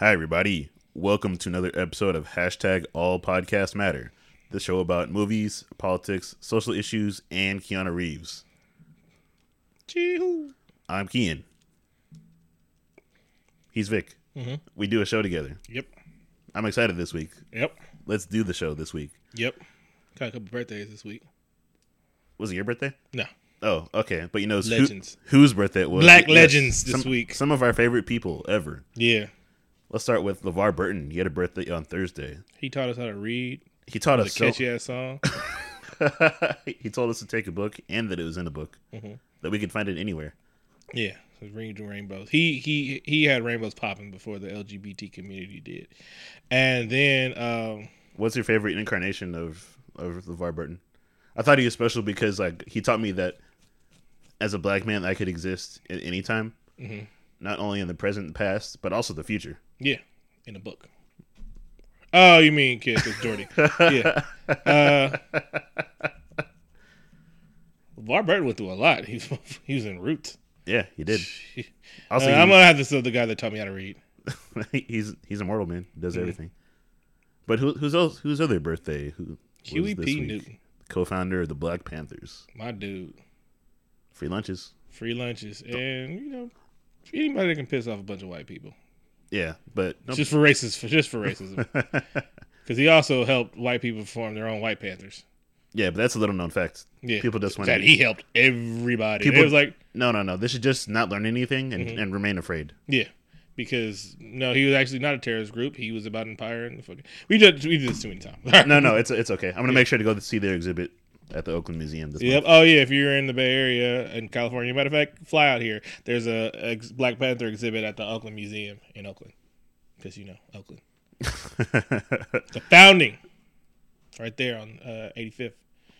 Hi, everybody. Welcome to another episode of Hashtag All Podcast Matter, the show about movies, politics, social issues, and Keanu Reeves. Chee-hoo. I'm Kean. He's Vic. Mhm. We do a show together. Yep. I'm excited this week. Yep. Let's do the show this week. Yep. Got a couple birthdays this week. Was it your birthday? No. Oh, okay. But you know who- whose birthday it was? Black legends this some, week. Some of our favorite people ever. Yeah. Let's start with LeVar Burton. He had a birthday on Thursday. He taught us how to read. He taught us so, catchy ass song. he told us to take a book and that it was in a book Mhm. that we could find it anywhere. yeah. So read rainbows. He he he had rainbows popping before the LGBT community did. And then um What's your favorite incarnation of of LeVar Burton? I thought he was special because like he taught me that as a black man I could exist at any time, Mhm. not only in the present and past, but also the future. Yeah, in a book. Oh, you mean kid, it's Geordi. yeah. Uh LeVar Burton went through a lot. He was, he was in Roots. Yeah, he did. Uh, I'm gonna have to sue the guy that taught me how to read. he's he's immortal, man. He Mm-hmm. does everything. But who, who's else? Whose other birthday? Who? Huey P. week? Newton, co-founder of the Black Panthers. my dude. Free lunches. Free lunches, and you know, anybody that can piss off a bunch of white people, Yeah, but no, just for racism, just for racism, because he also helped white people form their own White Panthers. yeah, but that's a little known fact. Yeah, People just want that he helped everybody. People- it was like, No, no, no. They should just not learn anything and, Mm-hmm. and remain afraid. yeah, because no, he was actually not a terrorist group. He was about empire and the fucking. We did we did this too many times. No, no, it's it's okay. I'm gonna make sure to go to see their exhibit at the Oakland Museum this Yep. month. Oh yeah. If you're in the Bay Area in California, matter of fact, fly out here. There's a, a Black Panther exhibit at the Oakland Museum in Oakland, because you know Oakland. the founding, right there on uh, 85th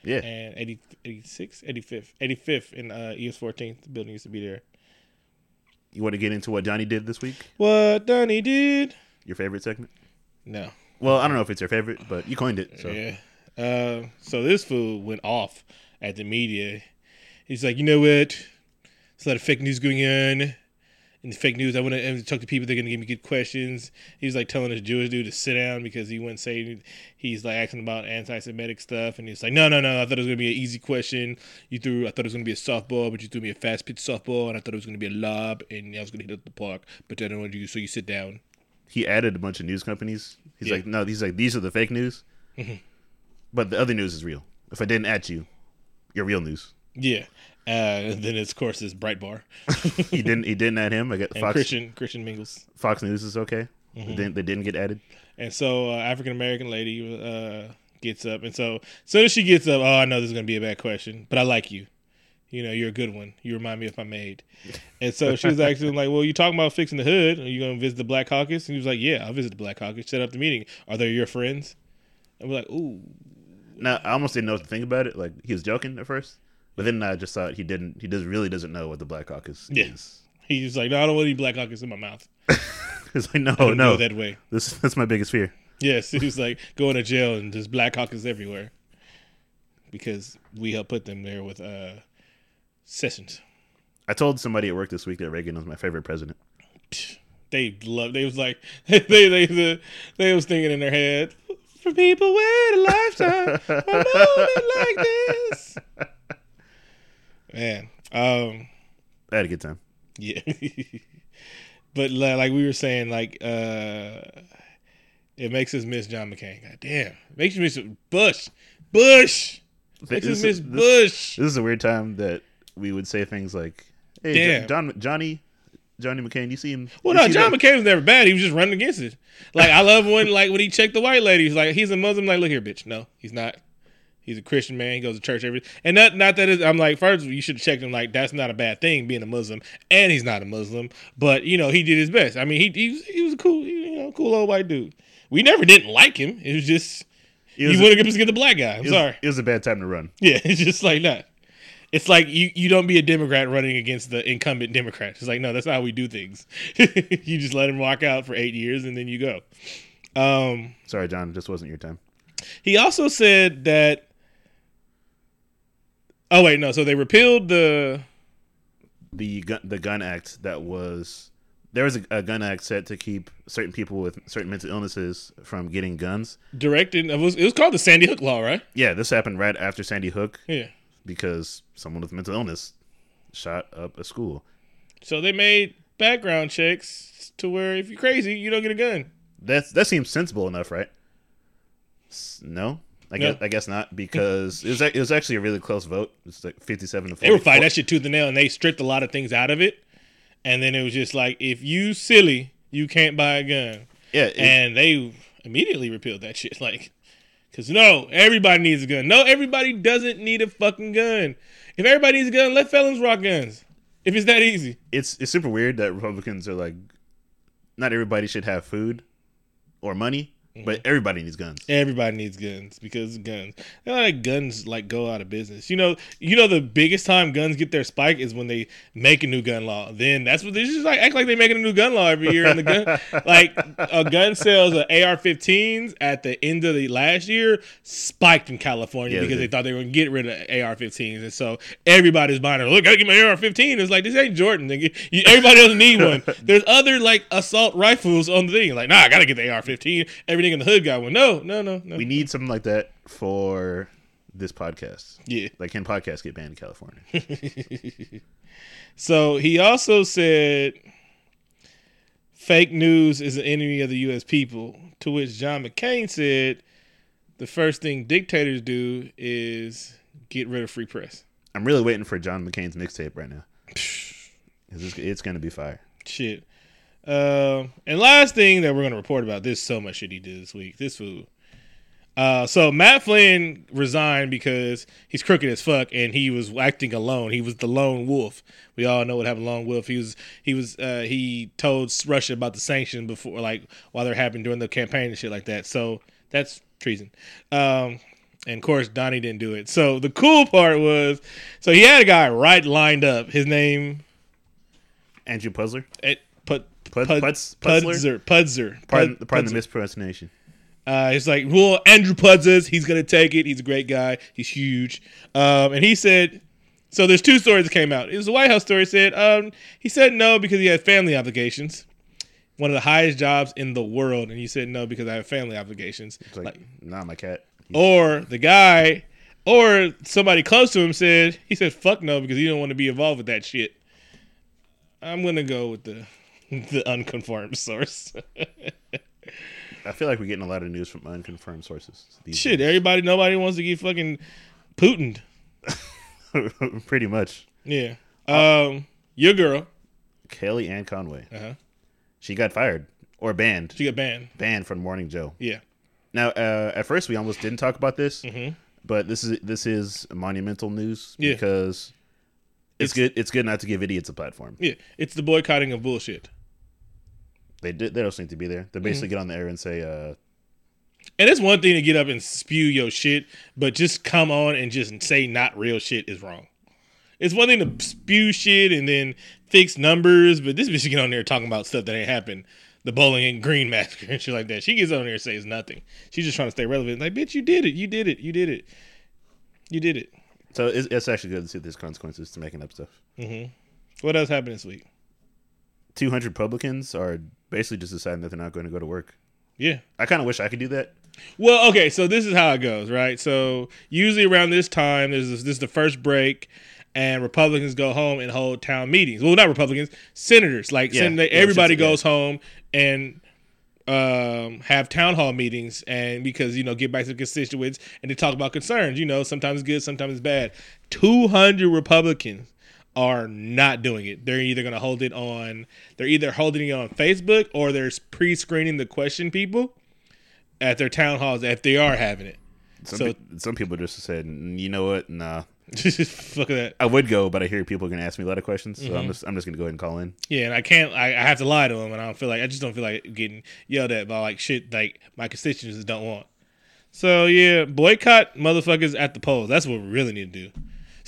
yeah, and 80, 86, 85th, 85th in uh, ES 14th. The building used to be there. you want to get into what Johnny did this week? What Donnie did? Your favorite segment? No. Well, I don't know if it's your favorite, but you coined it. So Yeah. Uh, so this fool went off at the media. He's like, you know what? There's a lot of fake news going on. And the fake news, I want to talk to people. They're going to give me good questions. He was like telling this Jewish dude to sit down because he wouldn't say. He's like asking about anti-Semitic stuff, and he's like, "No, no, no. I thought it was going to be an easy question. You threw. I thought it was going to be a softball, but you threw me a fast pitch softball, and I thought it was going to be a lob, and I was going to hit it the park. But then I don't want you. So you sit down. he added a bunch of news companies. He's Yeah. like, no, these like these are the fake news, Mhm. But the other news is real. If I didn't at you, you're real news. Yeah. Uh, then of course it's Breitbart. He didn't. He didn't add him. I get and Fox. Christian Christian Mingles. Fox News is okay. Mm-hmm. They, didn't, they didn't get added. And so uh, African American lady uh, gets up, and so soon as she gets up, oh, I know this is gonna be a bad question, but I like you. You know, you're a good one. You remind me of my maid. And so she was actually like, "Well, you talking about fixing the hood? Are you gonna visit the Black Caucus?" And he was like, "Yeah, I'll visit the Black Caucus. Set up the meeting. Are they your friends?" And we're like, "Ooh, Now I almost didn't know what to think about it. Like he was joking at first, but then I just thought he didn't. He does really doesn't know what the Black Caucus Yeah. is. He's like, no, I don't want any Black Caucus in my mouth. It's like no, no. that way. This that's my biggest fear. Yes, he was like going to jail and there's Black Caucus everywhere because we helped put them there with uh, Sessions. I told somebody at work this week that Reagan was my favorite president. They loved. They was like they they they, they was thinking in their head for people with a lifetime for a moment like this. Man, um, I had a good time. yeah, but like we were saying, like uh, it makes us miss John McCain. God damn, makes you miss Bush, Bush, makes us miss is- this, Bush. this is a weird time that we would say things like, "Hey. John, Johnny, Johnny McCain, you see him? Well, no, John that- McCain was never bad. He was just running against it. Like I love when like when he checked the white lady. He's like, he's a Muslim. Like, look here, bitch. No, he's not. He's a Christian man. He goes to church every. And not not that I'm like first you should have checked him. Like that's not a bad thing being a Muslim, and he's not a Muslim. But you know he did his best. I mean he he was, he was a cool you know cool old white dude. We never didn't like him. It was just It you was, to get the black guy. I'm it was- sorry. It was a bad time to run. Yeah, it's just like that. It's like you, you don't be a Democrat running against the incumbent Democrat. It's like, no, that's not how we do things. you just let him walk out for eight years and then you go. Um, Sorry, John, this wasn't your time. he also said that. Oh wait, no. So they repealed the. The gun, the gun act that was there was a, a gun act set to keep certain people with certain mental illnesses from getting guns. Directed. It was, it was called the Sandy Hook Law, right? Yeah, this happened right after Sandy Hook Yeah. Because someone with mental illness shot up a school. So they made background checks to where if you're crazy, you don't get a gun. That's that seems sensible enough, right? No, I No. guess I guess not because it was it was actually a really close vote. It's like fifty-seven to They were 44. fighting that shit tooth and nail, and they stripped a lot of things out of it. And then it was just like, if you silly, you can't buy a gun. Yeah, it- and they immediately repealed that shit. Like, because no, everybody needs a gun. No, everybody doesn't need a fucking gun. If everybody needs a gun, let felons rock guns. If it's that easy. it's it's super weird that Republicans are like, not everybody should have food or money, Mm-hmm. but everybody needs guns. Everybody needs guns because guns. They like guns like go out of business. You know, you know the biggest time guns get their spike is when they make a new gun law. Then that's what they just like act like they're making a new gun law every year. And the gun, like a gun sales of AR-15s at the end of the last year spiked in California Yeah, because they did. thought they were going to get rid of AR-15s, and so everybody's buying it. Look, I get my AR-15. It's like this ain't Jordan. Everybody doesn't need one. There's other like assault rifles on the thing. Like, nah, I gotta get the AR-15. Everything in the hood got one. No, no, no, no. We need something like that for this podcast. Yeah. Like, can podcasts get banned in California? So he also said fake news is an enemy of the U.S. people. To which John McCain said the first thing dictators do is get rid of free press. I'm really waiting for John McCain's mixtape right now. It's, it's going to be fire. Shit. Um, and last thing that we're going to report about this so much shit he did this week. This fool. Uh, so Matt Flynn resigned because he's crooked as fuck and he was acting alone. He was the lone wolf. We all know what happened to lone wolf. He was he was uh, he told Russia about the sanction before like while they're happening during the campaign and shit like that. So that's treason. Um, and of course Donnie didn't do it. So the cool part was so he had a guy right lined up. His name Andrew Puzzler? it Pud- Pud- Putz- Pudzer Pudzer. Pardon, Pud- pardon the mispronunciation. Uh, it's like, well, Andrew Pudzes, he's gonna take it. He's a great guy. He's huge. Um, and he said, so there's two stories that came out. It was the White House story. Said um, he said no because he had family obligations, one of the highest jobs in the world, and he said no because I have family obligations. It's like, Like, nah, my cat. or the guy, or somebody close to him said he said fuck no because he don't want to be involved with that shit. I'm gonna go with the the unconfirmed source. I feel like we're getting a lot of news from unconfirmed sources. Shit, days. everybody, nobody wants to get fucking Putined. Pretty much. Yeah. Um, your girl, Kellyanne Conway. Uh-huh. She got fired or banned. she got banned. banned from Morning Joe. Yeah. Now, uh, at first, we almost didn't talk about this, Mhm. but this is this is monumental news Yeah. because it's, It's- good. It's good not to give idiots a platform. Yeah. It's the boycotting of bullshit. They did. They don't seem to be there. They Mm-hmm. basically get on the air and say, uh, And it's one thing to get up and spew your shit, but just come on and just say not real shit is wrong. It's one thing to spew shit and then fix numbers, but this bitch get on there talking about stuff that ain't happened. The bowling and green massacre and shit like that. She gets on there and says nothing. She's just trying to stay relevant. Like, bitch, you did it. You did it. You did it. You did it. so it's, it's actually good to see there's consequences to making up stuff. What else happened this week? 200 Republicans are basically just deciding that they're not going to go to work. Yeah. I kind of wish I could do that. Well, okay, so this is how it goes, right? So usually around this time, there's this, this is the first break, and Republicans go home and hold town meetings. Well, not Republicans, senators. Like Yeah, sen- yeah, everybody yeah. goes home and um, have town hall meetings, and because you know get back to constituents and they talk about concerns. You know, sometimes good, sometimes it's bad. Two hundred Republicans are not doing it. They're either going to hold it on. They're either holding it on Facebook or they're pre-screening the question people at their town halls if they are having it. Some, So- pe- some people just said, you know what? Nah, Fuck that. I would go, but I hear people are going to ask me a lot of questions, so Mm-hmm. I'm just I'm just going to go ahead and call in. Yeah, and I can't. I, I have to lie to them, and I don't feel like I just don't feel like getting yelled at by like shit like my constituents don't want. So yeah, boycott motherfuckers at the polls. That's what we really need to do.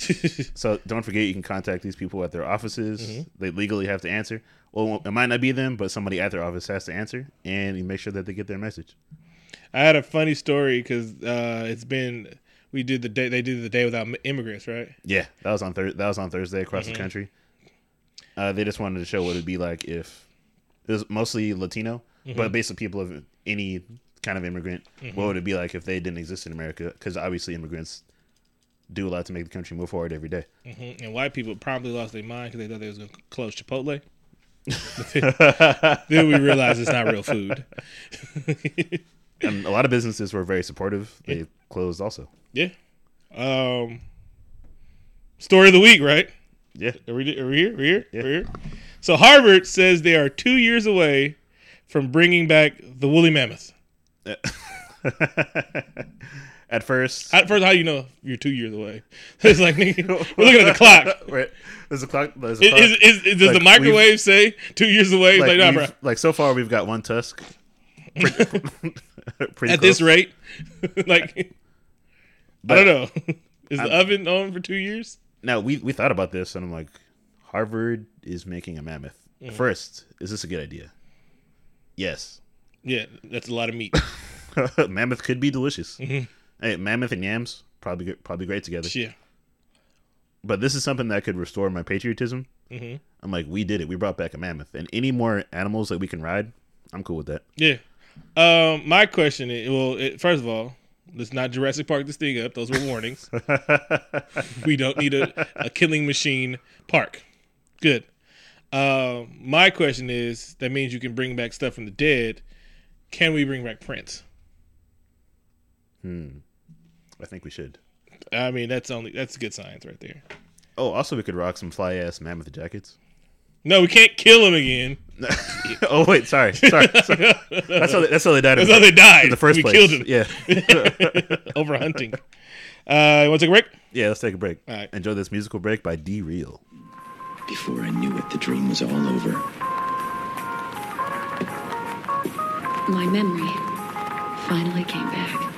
So don't forget, you can contact these people at their offices. Mm-hmm. They legally have to answer. Well, it might not be them, but somebody at their office has to answer, and you make sure that they get their message. I had a funny story because uh, it's been we did the day they did the day without immigrants, right? Yeah, that was on thir- that was on Thursday across Mm-hmm. the country. Uh, they just wanted to show what it'd be like if It was mostly Latino, Mm-hmm. but basically people of any kind of immigrant. What would it be like if they didn't exist in America? Because obviously immigrants do a lot to make the country move forward every day. Mhm. And white people probably lost their mind because they thought they was going to close Chipotle. then we realized it's not real food. And a lot of businesses were very supportive. They closed also. yeah. Um. Story of the week, right? Yeah. Are we, are we here? We're here? Yeah. We're here? So Harvard says they are two years away from bringing back the woolly mammoth. At first, At first, how do you know you're two years away? It's like nigga, we're looking at the clock. right? There's a clock. There's a Is, clock. is, is, is- does Like, the microwave say two years away? Like, like, nah, bro. like so far, we've got one tusk. Pretty, pretty At this rate, like I don't know. Is the oven on for two years? Now we we thought about this, and I'm like, Harvard is making a mammoth. Mm. First, is this a good idea? Yes, Yeah, that's a lot of meat. mammoth could be delicious. Mm-hmm. Hey, mammoth and yams probably probably great together. yeah. But this is something that could restore my patriotism. Mhm. I'm like, we did it. We brought back a mammoth, and any more animals that we can ride, I'm cool with that. Yeah. Um, my question is, well, it, first of all, let's not Jurassic Park this thing up. Those were warnings. we don't need a, a killing machine park. Good. Um, my question is, that means you can bring back stuff from the dead. Can we bring back Prince? I think we should. I mean, that's only that's good science right there. Oh, also we could rock some fly ass mammoth jackets. No, we can't kill him again. oh wait, sorry, sorry. sorry. That's how they, that's how they died. in That's how they died. in the first we place. killed him Yeah, over hunting. Uh, you want to take a break? yeah. Let's take a break. All right. Enjoy this musical break by D Real. Before I knew it, the dream was all over. My memory finally came back.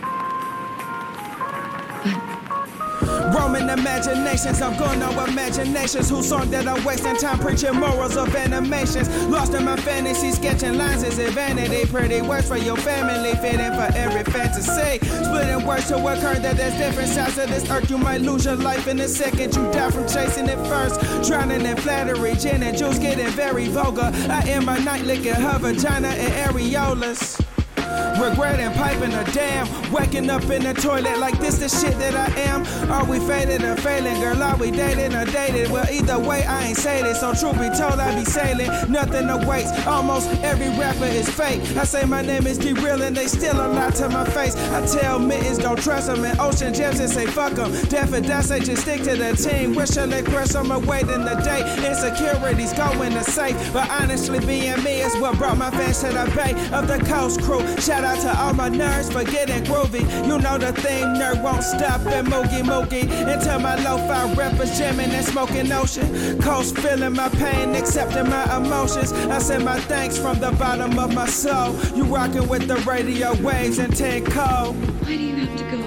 Roman imaginations, I'm going on imaginations. Whose song that I'm wasting time preaching morals of animations? Lost in my fantasy, sketching lines is vanity. Pretty words for your family, fitting for every fantasy. Splitting words to occur that there's different sides of this earth. You might lose your life in a second. You die from chasing it first. Drowning in flattery, gin and juice getting very vulgar. I am a night licking her vagina and areolas. Regretting piping a damn, waking up in the toilet like this the shit that I am. Are we faded or failing, girl? Are we dating or dated? Well, either way, I ain't say this. So truth be told, I be sailing, nothing awaits. Almost every rapper is fake. I say my name is D Real and they still a lie to my face. I tell mittens don't trust them and ocean gems and say fuck them. Death and say just stick to the team. Wish let crush on my way in the day. Insecurities going to safe, but honestly being me is what brought my fans to the bay of the coast crew. Shout out to all my nerds for getting groovy. You know the thing, nerd won't stop and moogie moogie. Until my lo-fi rappers jamming and smoking ocean. Coast feeling my pain, accepting my emotions. I send my thanks from the bottom of my soul. You rocking with the radio waves and 10 code. Why do you have to go?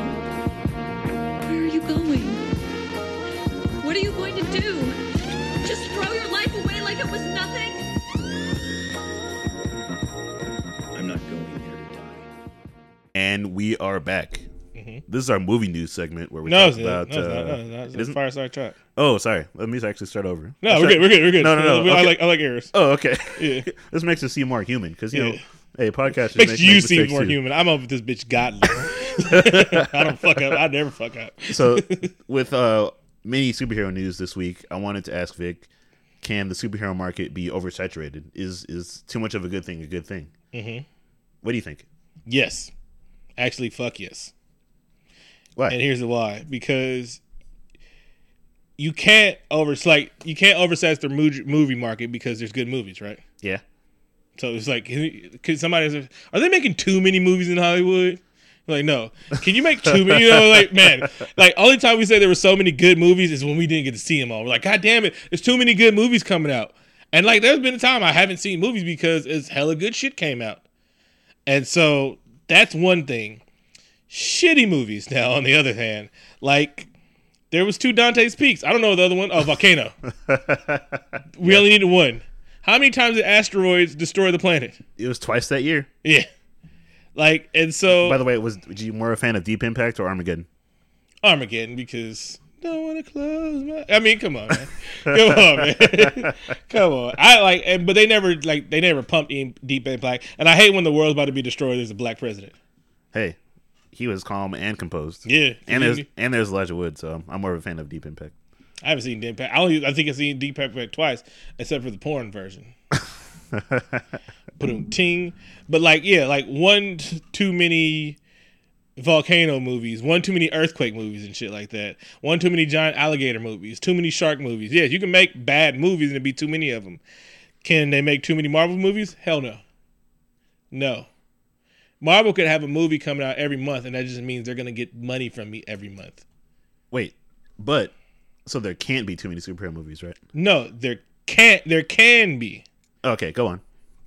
Where are you going? What are you going to do? Just throw your life away like it was nothing? And we are back. This is our movie news segment where we Mm-hmm. No, talk about. No, it's uh, not. No, it's not. it It's a isn't? fireside chat. Oh, sorry. Let me actually start over. No, Let's we're start- good. We're good. We're good. No, no, no. I Okay. like I like errors. Oh, okay. Yeah. this makes us seem more human because you know, hey, podcasters Makes make, you make seem more too. human. I'm over this bitch godly. I don't fuck up. I never fuck up. So, with uh, many superhero news this week, I wanted to ask Vic: Can the superhero market be oversaturated? Is is too much of a good thing a good thing? Mm-hmm. What do you think? Yes. Actually, fuck yes. Why? And here's the why. Because you can't over like you can't oversaturate the movie movie market because there's good movies, right? yeah. So it's like, could somebody say, are they making too many movies in Hollywood? Like, no. Can you make too many? You know, like, man, like, only time we say there were so many good movies is when we didn't get to see them all. We're like, God damn it, there's too many good movies coming out. And like, there's been a time I haven't seen movies because it's hella good shit came out. And so that's one thing. Shitty movies now, on the other hand, like, there was two Dante's Peaks. I don't know the other one. Oh, Volcano. we only needed one. How many times did asteroids destroy the planet? It was twice that year. Yeah. Like, and so By the way, was, was you more a fan of Deep Impact or Armageddon? Armageddon because don't want to close my. I mean, come on, man. Come on, man. come on. I like, and but they never like they never pumped in Deep Impact, and I hate when the world's about to be destroyed. There's a black president. Hey, he was calm and composed. Yeah, and there's and there's Elijah Wood, so I'm more of a fan of Deep Impact. I haven't seen Deep Impact. I only I think I've seen Deep Impact twice, except for the porn version. Put him ting, but like yeah, like one too many volcano movies, one too many earthquake movies and shit like that, one too many giant alligator movies, too many shark movies. Yes, you can make bad movies and it be too many of them. Can they make too many Marvel movies? Hell no. No. Marvel could have a movie coming out every month, and that just means they're gonna get money from me every month. Wait, but so there can't be too many superhero movies, right? No, there can't. There can be. Okay, go on.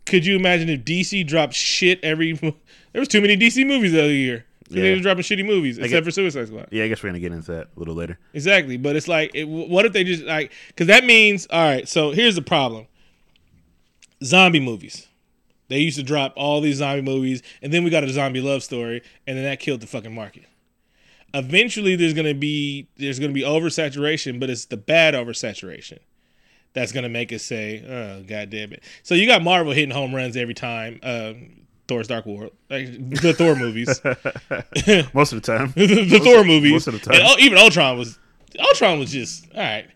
Could you imagine if DC dropped shit every? There was too many DC movies the other year. Yeah. They were dropping shitty movies, except get- for Suicide Squad. Yeah, I guess we're gonna get into that a little later. Exactly, but it's like, it, what if they just like? Because that means, all right. So here's the problem: zombie movies. They used to drop all these zombie movies, and then we got a zombie love story, and then that killed the fucking market. Eventually, there's gonna be there's gonna be oversaturation, but it's the bad oversaturation that's gonna make us say, "Oh, god damn it!" So you got Marvel hitting home runs every time. Um, Thor's Dark World, like the Thor movies, Most of the time, the, the Thor movies, most of the time. and, oh, even Ultron was Ultron was just all right.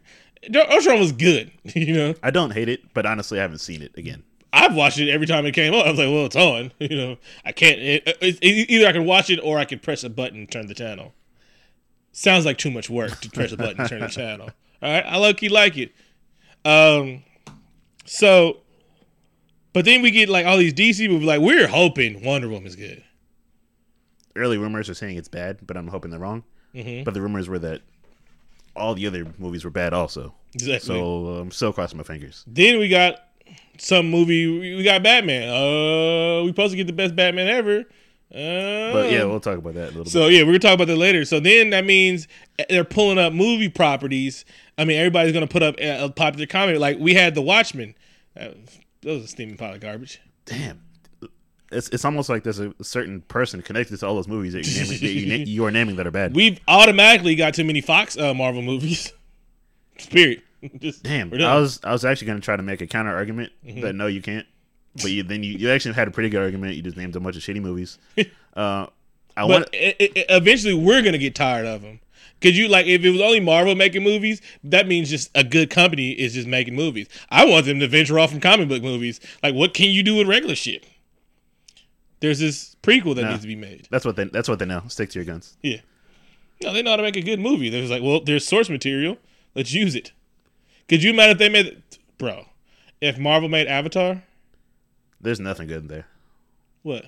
Ultron was good, you know. I don't hate it, but honestly, I haven't seen it again. I've watched it every time it came up. I was like, well, it's on. You know, I can't. It, it, it- either I can watch it or I can press a button and turn the channel. Sounds like too much work to press a button and turn the channel. All right, I low key like it. Um, so, but then we get like all these DC movies. Like we're hoping Wonder Woman's good. Early rumors are saying it's bad, but I'm hoping they're wrong. Mm-hmm. But the rumors were that all the other movies were bad, also. Exactly. So I'm still crossing my fingers. Then we got some movie. We got Batman. Uh, we supposed to get the best Batman ever. Uh, But yeah, we'll talk about that a little So yeah, we're gonna talk about that later. So then that means they're pulling up movie properties. I mean, everybody's gonna put up a, a popular comic. Like we had The Watchmen. That was, a steaming pile of garbage. Damn. It's, it's almost like there's a certain person connected to all those movies that, you're naming, that you, na- you are naming that are bad. We've automatically got too many Fox uh, Marvel movies. Spirit. Just, Damn. I was I was actually going to try to make a counter argument Mm-hmm. that no, you can't. But you, then you, you actually had a pretty good argument. You just named a bunch of shitty movies. Uh, I want But it, it, eventually, we're gonna get tired of them. Cause you like, if it was only Marvel making movies, that means just a good company is just making movies. I want them to venture off from comic book movies. Like, what can you do with regular shit? There's this prequel that No. needs to be made. that's what they that's what they know. Stick to your guns. Yeah. No, they know how to make a good movie. There's like, well, there's source material. Let's use it. Could you imagine if they made, bro? If Marvel made Avatar, There's nothing good in there. what?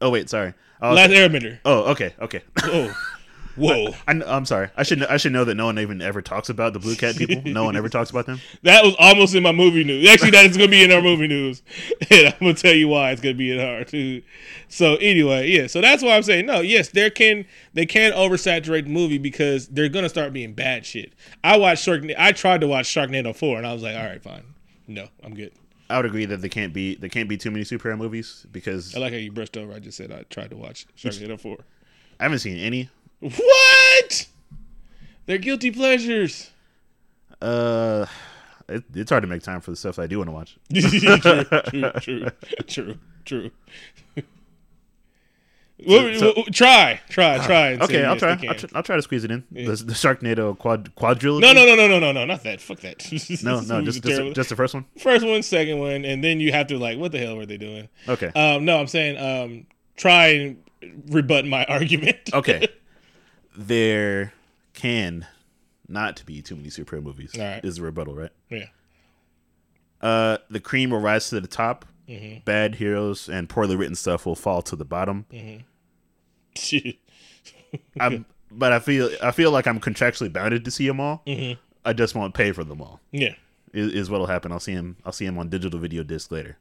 Oh wait, sorry. Oh, Last okay. Airbender. oh okay, okay. Oh, whoa. I, am sorry. I should I should know that no one even ever talks about the Blue Cat people. no one ever talks about them. That was almost in my movie news. Actually, that is going to be in our movie news, and I'm going to tell you why it's going to be in our too. So anyway, yeah. So that's why I'm saying no. Yes, there can they can oversaturate the movie because they're going to start being bad shit. I watched Shark. I tried to watch Sharknado four, and I was like, all right, fine. No, I'm good. I would agree that there can't be there can't be too many superhero movies because I like how you brushed over. I just said I tried to watch Sharknado four. I haven't seen any. What? They're guilty pleasures. Uh, it, it's hard to make time for the stuff I do want to watch. true, true, true, true, true. Well, so- try, try, try. and Okay, I'll try. I'll, can. tr- I'll try to squeeze it in. The, the Sharknado quad quadrilogy. No, no, no, no, no, no, no, not that. Fuck that. no, no. Just just, just the first one. first one, second one, and then you have to like, what the hell were they doing? Okay. Um, no, I'm saying, um, try and rebut my argument. Okay. There can not be too many superhero movies. Right. Is the rebuttal right? yeah. Uh, the cream will rise to the top. Mm-hmm. Bad heroes and poorly written stuff will fall to the bottom. Shit. I'm, but I feel I feel like I'm contractually bounded to see them all. Mm-hmm. I just won't pay for them all. yeah. Is, is what'll happen. I'll see him. I'll see him on digital video disc later.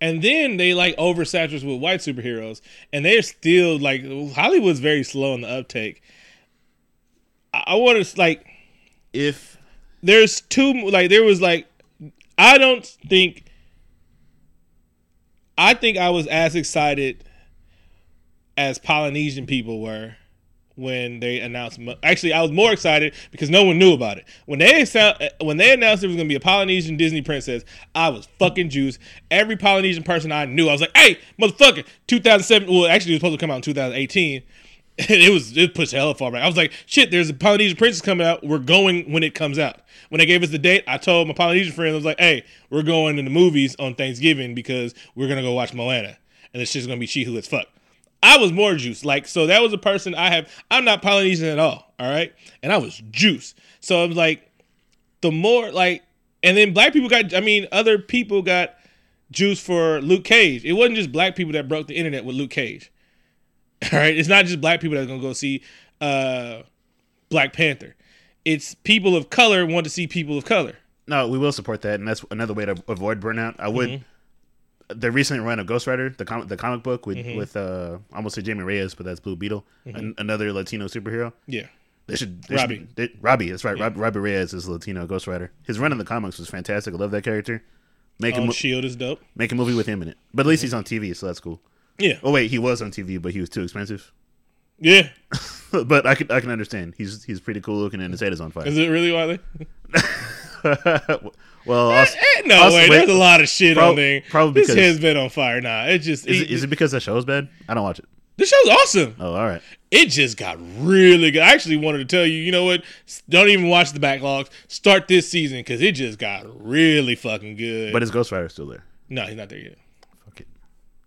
And then they like oversaturate with white superheroes, and they're still like Hollywood's very slow in the uptake. I, I want to like If there's two like there was like I don't think I think I was as excited as Polynesian people were when they announced. Actually, I was more excited because no one knew about it. When they when they announced there was going to be a Polynesian Disney princess, I was fucking juiced. Every Polynesian person I knew, I was like, "Hey, motherfucker!" 2007. Well, actually, it was supposed to come out in 2018. And it was it pushed hella far back. I was like, "Shit, there's a Polynesian princess coming out. We're going when it comes out." When they gave us the date, I told my Polynesian friend, I was like, "Hey, we're going to the movies on Thanksgiving because we're gonna go watch Moana, and it's just gonna be she who is fuck." I was more juice. Like, so that was a person I have. I'm not Polynesian at all. All right. And I was juice. So I was like, the more, like, and then black people got, I mean, other people got juice for Luke Cage. It wasn't just black people that broke the internet with Luke Cage. All right. It's not just black people that's going to go see uh, Black Panther. It's people of color want to see people of color. No, we will support that, and that's another way to avoid burnout. I would. Mm-hmm. The recent run of Ghost Rider, the comic, the comic book with Mm-hmm. with uh, almost say Jamie Reyes, but that's Blue Beetle, an, another Latino superhero. Yeah. They should they Robbie. Should, they, Robbie, that's right. Rob, Robbie Reyes is Latino Ghost Rider. His run in the comics was fantastic. I love that character. Make a mo- Shield is dope. make a movie with him in it, but at least he's on TV, so that's cool. Yeah. Oh wait, he was on TV, but he was too expensive. Yeah. but I can I can understand. He's he's pretty cool looking, and his head is on fire. Is it really Wiley? well, also, Eh, no also- way. wait, There's a lot of shit on there. probably this because- head's been on fire. Nah, it just Is it, it, is it because the show's bad? I don't watch it. the show's awesome. Oh, all right. It just got really good. I actually wanted to tell you, you know what? Don't even watch the backlogs. Start this season because it just got really fucking good. But is Ghost Rider still there? no, he's not there yet. Fuck it.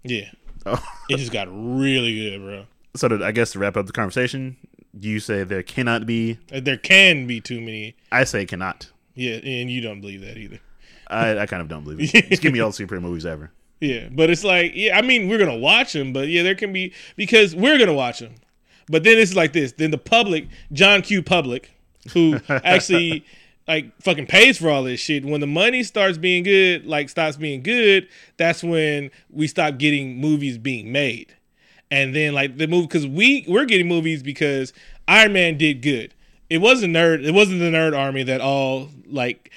Yeah, Oh. it just got really good, bro. so to, I guess to wrap up the conversation, you say there cannot be. There can be too many. I say cannot. Yeah, and you don't believe that either. I, I kind of don't believe it. Just give me all the superhero movies ever. Yeah, but it's like, yeah, I mean, we're gonna watch them, but yeah, there can be because we're gonna watch them. But then it's like this. Then the public, John Q. Public, who actually like fucking pays for all this shit. When the money starts being good, like stops being good, that's when we stop getting movies being made. And then like the movie because we we're getting movies because Iron Man did good. It wasn't nerd. It wasn't the nerd army that all like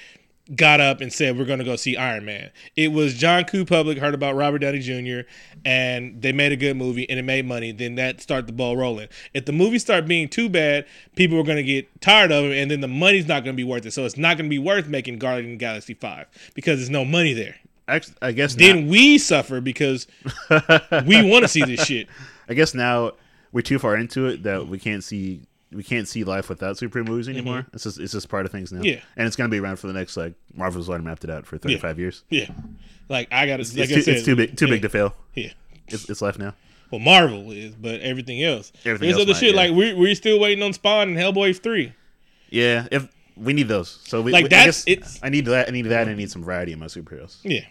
got up and said we're going to go see Iron Man. It was John Q. Public heard about Robert Downey Jr. and they made a good movie and it made money. Then that started the ball rolling. If the movie start being too bad, people are going to get tired of it, and then the money's not going to be worth it. So it's not going to be worth making Guardian of the Galaxy Five because there's no money there. Actually, I guess Then now, we suffer because we want to see this shit. I guess now we're too far into it that we can't see we can't see life without superhero movies anymore. It's just it's just part of things now. Mm-hmm. Yeah. and it's gonna be around for the next like Marvel's already mapped it out for thirty five years. Yeah, like I got to. It's, Like too, I said, it's too big too yeah, big to fail. Yeah. It's, it's left now. Well, Marvel is, but everything else. Everything There's else other might, shit yeah. like we we're still waiting on Spawn and Hellboy three. Yeah, if we need those, so we Like, we- that's- I, it's- I need that. I need that. and I need some variety in my superheroes, Yeah,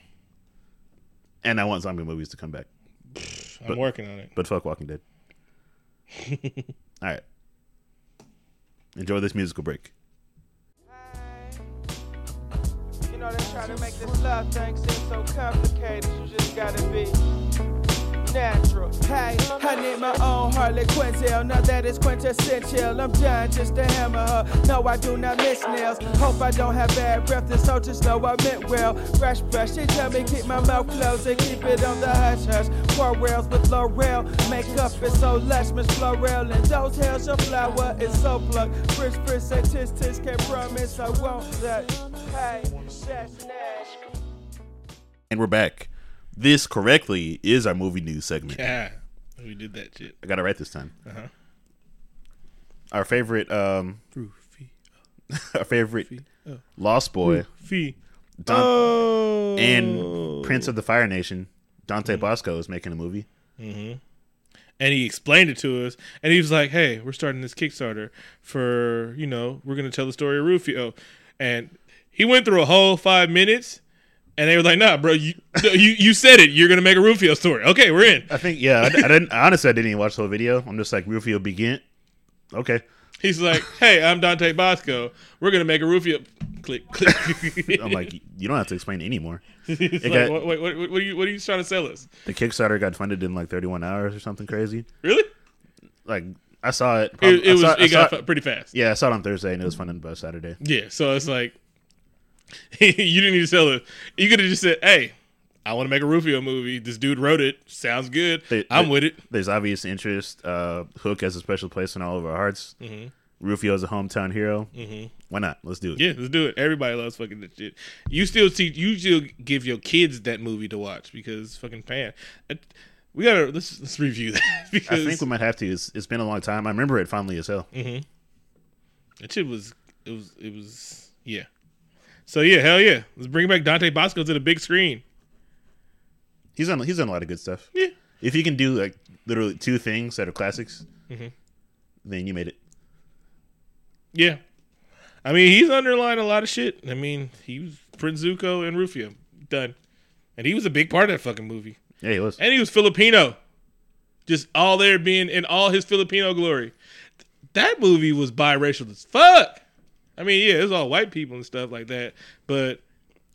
and I want zombie movies to come back. I'm working on it. But fuck Walking Dead. All right. Enjoy this musical break. You know they try to make this love thing seem so complicated. You just gotta be natural. Hey, I need my own Harley Quinzel. Now that is quintessential. I'm done just to hammer her. No, I do not miss nails. Hope I don't have bad breath. And so just know I meant well. Brush, brush. She tell me keep my mouth closed and keep it on the hush hush. Pour rails with L'Oreal. Makeup is so lush, Miss Florell. And those hairs, your flower is so plucked. Frisk, frisk, say tis, tis. Can't promise I won't that. Hey, that's Nash. And we're back. This correctly is our movie news segment. Yeah, we did that shit. I got it right this time. Uh-huh. Our favorite, um, Roofy, our favorite oh. Lost Boy fee. Don- Oh, and Prince of the Fire Nation, Dante Basco, is making a movie. Mm-hmm. and he explained it to us, and he was like, "Hey, we're starting this Kickstarter for you know we're gonna tell the story of Rufio," and he went through a whole five minutes, and they were like, "Nah, bro, you you you said it. You're gonna make a Rufio story. Okay, we're in." I think, yeah, I, I didn't. Honestly, I didn't even watch the whole video. I'm just like Rufio begin. Okay, He's like, "Hey, I'm Dante Basco. We're gonna make a Rufio." Click, click. I'm like, you don't have to explain anymore. It like, got- what, what, what, what, are you, what are you trying to sell us? The Kickstarter got funded in like 31 hours or something crazy. Really? Like I saw it. It, it was. saw- it got fu- pretty fast. Yeah, I saw it on Thursday and it was funded by Saturday. Yeah, so it's like you didn't need to sell it. You could have just said, "Hey, I want to make a Rufio movie. This dude wrote it. Sounds good. They- I'm they- with it. There's obvious interest. Uh, Hook has a special place in all of our hearts. Mm-hmm. Rufio's a hometown hero. Mm-hmm. Why not? Let's do it. Yeah, let's do it. Everybody loves fucking this shit. You still see, you still give your kids that movie to watch because fucking fan. Uh, We gotta let's let's review that because I think we might have to. It's, it's been a long time. I remember it fondly as hell. that shit was it was it was yeah. So yeah, hell yeah, let's bring back Dante Basco to the big screen. He's done. He's done a lot of good stuff. Yeah, If you can do like literally two things that are classics, Mm-hmm. then you made it. yeah. I mean, he's underlined a lot of shit. I mean, he was Prince Zuko and Rufio done, and he was a big part of that fucking movie. Yeah, he was. and he was Filipino, just all there being in all his Filipino glory. That movie was biracial as fuck. I mean, yeah, it was all white people and stuff like that, but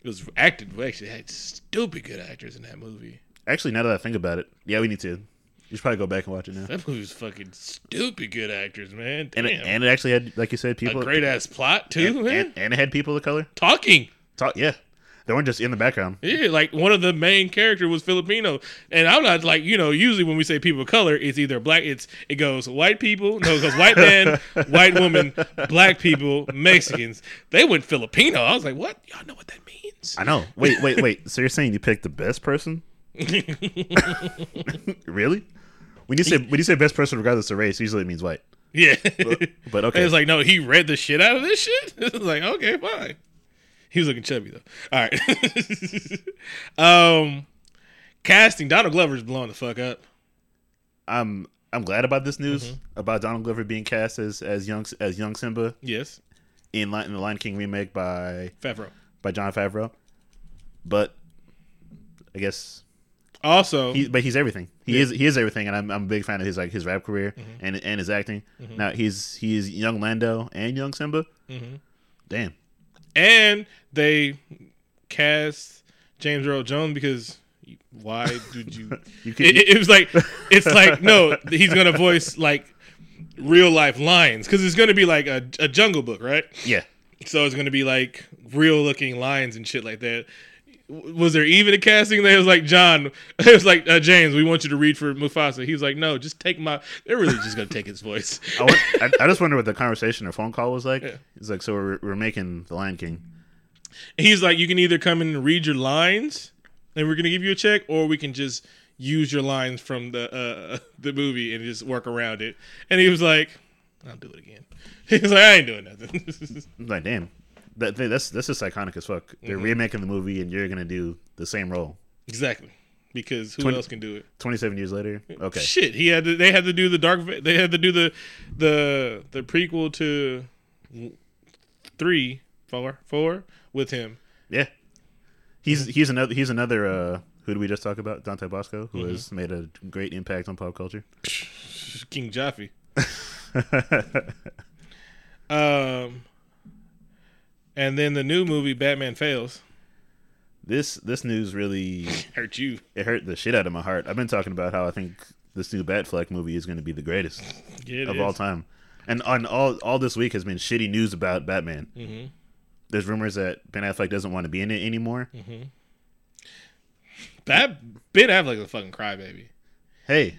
it was acted. We actually had stupid good actors in that movie. Actually, now that I think about it, yeah, we need to. You should probably go back and watch it now. That movie was fucking stupid good actors, man. Damn. And it, and it actually had, like you said, a people. great ass plot too, and, man. and, and it had people of color. Talking. Talk. Yeah, they weren't just in the background. Yeah, like one of the main characters was Filipino, and I'm not like you know. Usually when we say people of color, it's either black. It's it goes white people. No, it goes white man, white woman, black people, Mexicans. They went Filipino. I was like, what? Y'all know what that means? I know. Wait, wait, wait. so you're saying you picked the best person? really? When you say when you say best person, regardless of race, usually it means white. Yeah, But okay, And it's like no, he read the shit out of this shit. It's like okay, fine. He was looking chubby though. All right. um, casting Donald Glover's blowing the fuck up. I'm I'm glad about this news Mm-hmm. about Donald Glover being cast as as young as young Simba Yes, in, in the Lion King remake by Favreau. by Jon Favreau. But I guess Also, he but he's everything. He is he is everything, and I'm I'm a big fan of his like his rap career Mm-hmm. and and his acting. Now he's he's young Lando and young Simba. Mm-hmm. Damn. And they cast James Earl Jones because why did you? You could, it, it was like it's like no, he's gonna voice like real life lions because it's gonna be like a, a Jungle Book, right? yeah. So it's gonna be like real looking lions and shit like that. Was there even a casting that was like John? It was like uh, James. We want you to read for Mufasa. He was like, no, just take my. They're really just gonna take his voice. I, want, I, I just wonder what the conversation or phone call was like. Yeah. It's like so we're we're making the Lion King. He's like, you can either come in and read your lines, and we're gonna give you a check, or we can just use your lines from the uh, the movie and just work around it. And he was like, I'll do it again. He was like, I ain't doing nothing. I'm like damn, that that's that's just iconic as fuck. They're Mm-hmm. remaking the movie, and you're gonna do the same role. exactly, because who Twenty- else can do it? 27 years later. Okay. Shit, he had to. They had to do the dark. They had to do the the the prequel to three, four, four with him. Yeah. He's he's another he's another uh who did we just talk about? Dante Basco, Mm-hmm. who has made a great impact on pop culture. King Jaffe. um, and then the new movie Batman Fails This this news really hurt you. it hurt the shit out of my heart. I've been talking about how I think this new Batfleck movie is going to be the greatest Yeah, of is. all time. And on all all this week has been shitty news about Batman. Mm-hmm. There's rumors that Ben Affleck doesn't want to be in it anymore. That Ben Affleck's a fucking crybaby. Hey,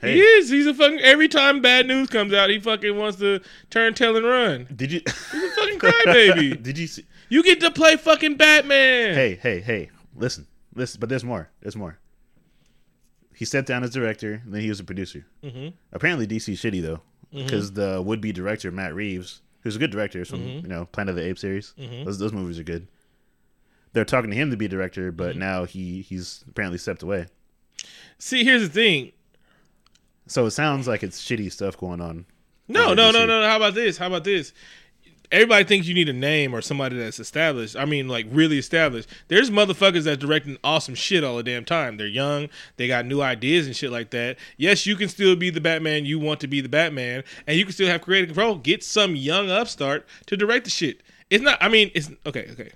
hey, He is. He's a fucking. Every time bad news comes out, he fucking wants to turn tail and run. did you He's a fucking crybaby. did you see? you get to play fucking Batman. Hey, hey, hey! Listen, listen. But there's more. There's more. He stepped down as director, and then he was a producer. Mm-hmm. Apparently, DC shitty though, mm-hmm. because the would-be director Matt Reeves, who's a good director from mm-hmm. you know Planet of the Apes series, mm-hmm. those those movies are good. They're talking to him to be director, but now he he's apparently stepped away. See, here's the thing. So it sounds like it's shitty stuff going on. No, no, no, no, no. How about this? How about this? Everybody thinks you need a name or somebody that's established. I mean, like really established. There's motherfuckers that's directing awesome shit all the damn time. They're young. They got new ideas and shit like that. Yes, you can still be the Batman you want to be the Batman, and you can still have creative control. Get some young upstart to direct the shit. It's not. I mean, it's okay. Okay.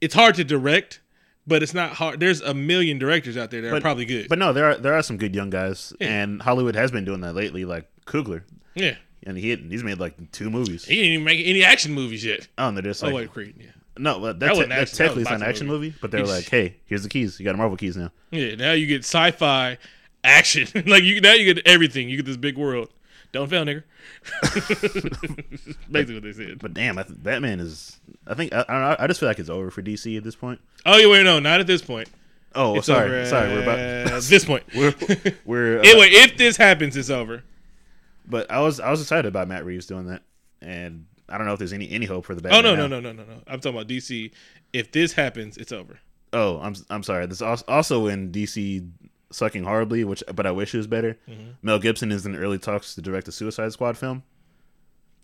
It's hard to direct, but it's not hard. There's a million directors out there that are probably good. But no, there are there are some good young guys, and Hollywood has been doing that lately, like Coogler, yeah, and he he's made like two movies. he didn't even make any action movies yet. Oh, and they're just oh, like oh wait, Creed. Yeah. No, but That that's, wasn't action, that technically it's not an action movie. movie, but they're like, hey, here's the keys. You got Marvel keys now. Yeah, now you get sci-fi action. like you now you get everything. You get this big world. Don't fail, nigga. Basically what they said. But damn, I th- Batman is. I think I, I, don't know, I just feel like it's over for DC at this point. Oh, yeah, wait, no, not at this point. Oh, It's sorry, over sorry. We're at about this point. we're we're. Anyway, uh, if this happens, it's over. but I was I was excited about Matt Reeves doing that, and I don't know if there's any any hope for the Oh Batman. no, no, now. no, no, no, no. I'm talking about DC. If this happens, it's over. Oh, I'm I'm sorry. This is also in DC sucking horribly, which but I wish it was better. Mm-hmm. Mel Gibson is in early talks to direct a Suicide Squad film.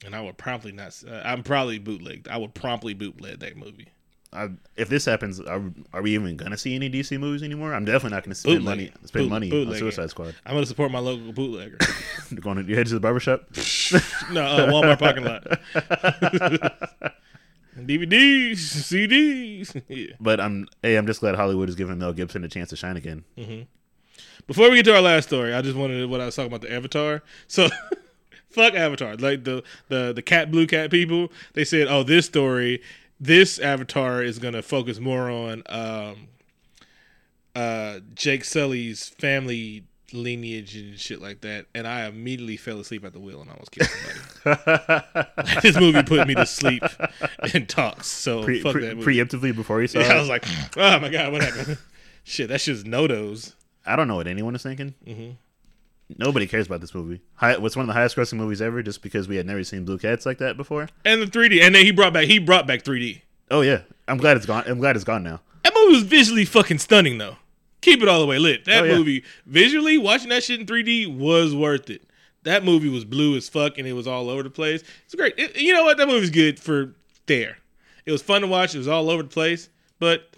And I would promptly not. Uh, I'm probably bootlegged. I would promptly bootleg that movie. I, if this happens, are, are we even gonna see any DC movies anymore? I'm definitely not gonna spend Bootleg. money spend money on Suicide. Squad. I'm gonna support my local bootlegger. Going to you head to the barbershop. no, uh, Walmart parking lot. DVDs, CDs. yeah. But I'm hey, I'm just glad Hollywood is giving Mel Gibson a chance to shine again. Before we get to our last story, I just wanted what I was talking about the Avatar. So, fuck Avatar. Like the the the cat blue cat people, they said, "Oh, this story, this Avatar is gonna focus more on um, uh, Jake Sully's family lineage and shit like that." And I immediately fell asleep at the wheel and almost killed somebody. this movie put me to sleep and talks. So Pre, fuck pre- that movie. preemptively before you saw Yeah, I was like, "Oh my god, what happened?" shit, that's just no dos. I don't know what anyone is thinking. Mm-hmm. Nobody cares about this movie. High, what's one of the highest grossing movies ever? Just because we had never seen blue cats like that before. and the 3D, and then he brought back he brought back 3D. Oh yeah, I'm glad it's gone. I'm glad it's gone now. That movie was visually fucking stunning, though. Keep it all the way lit. That Oh, yeah. movie visually watching that shit in 3D was worth it. That movie was blue as fuck, and it was all over the place. It's great. It- you know what? That movie's good for there. It was fun to watch. It was all over the place, but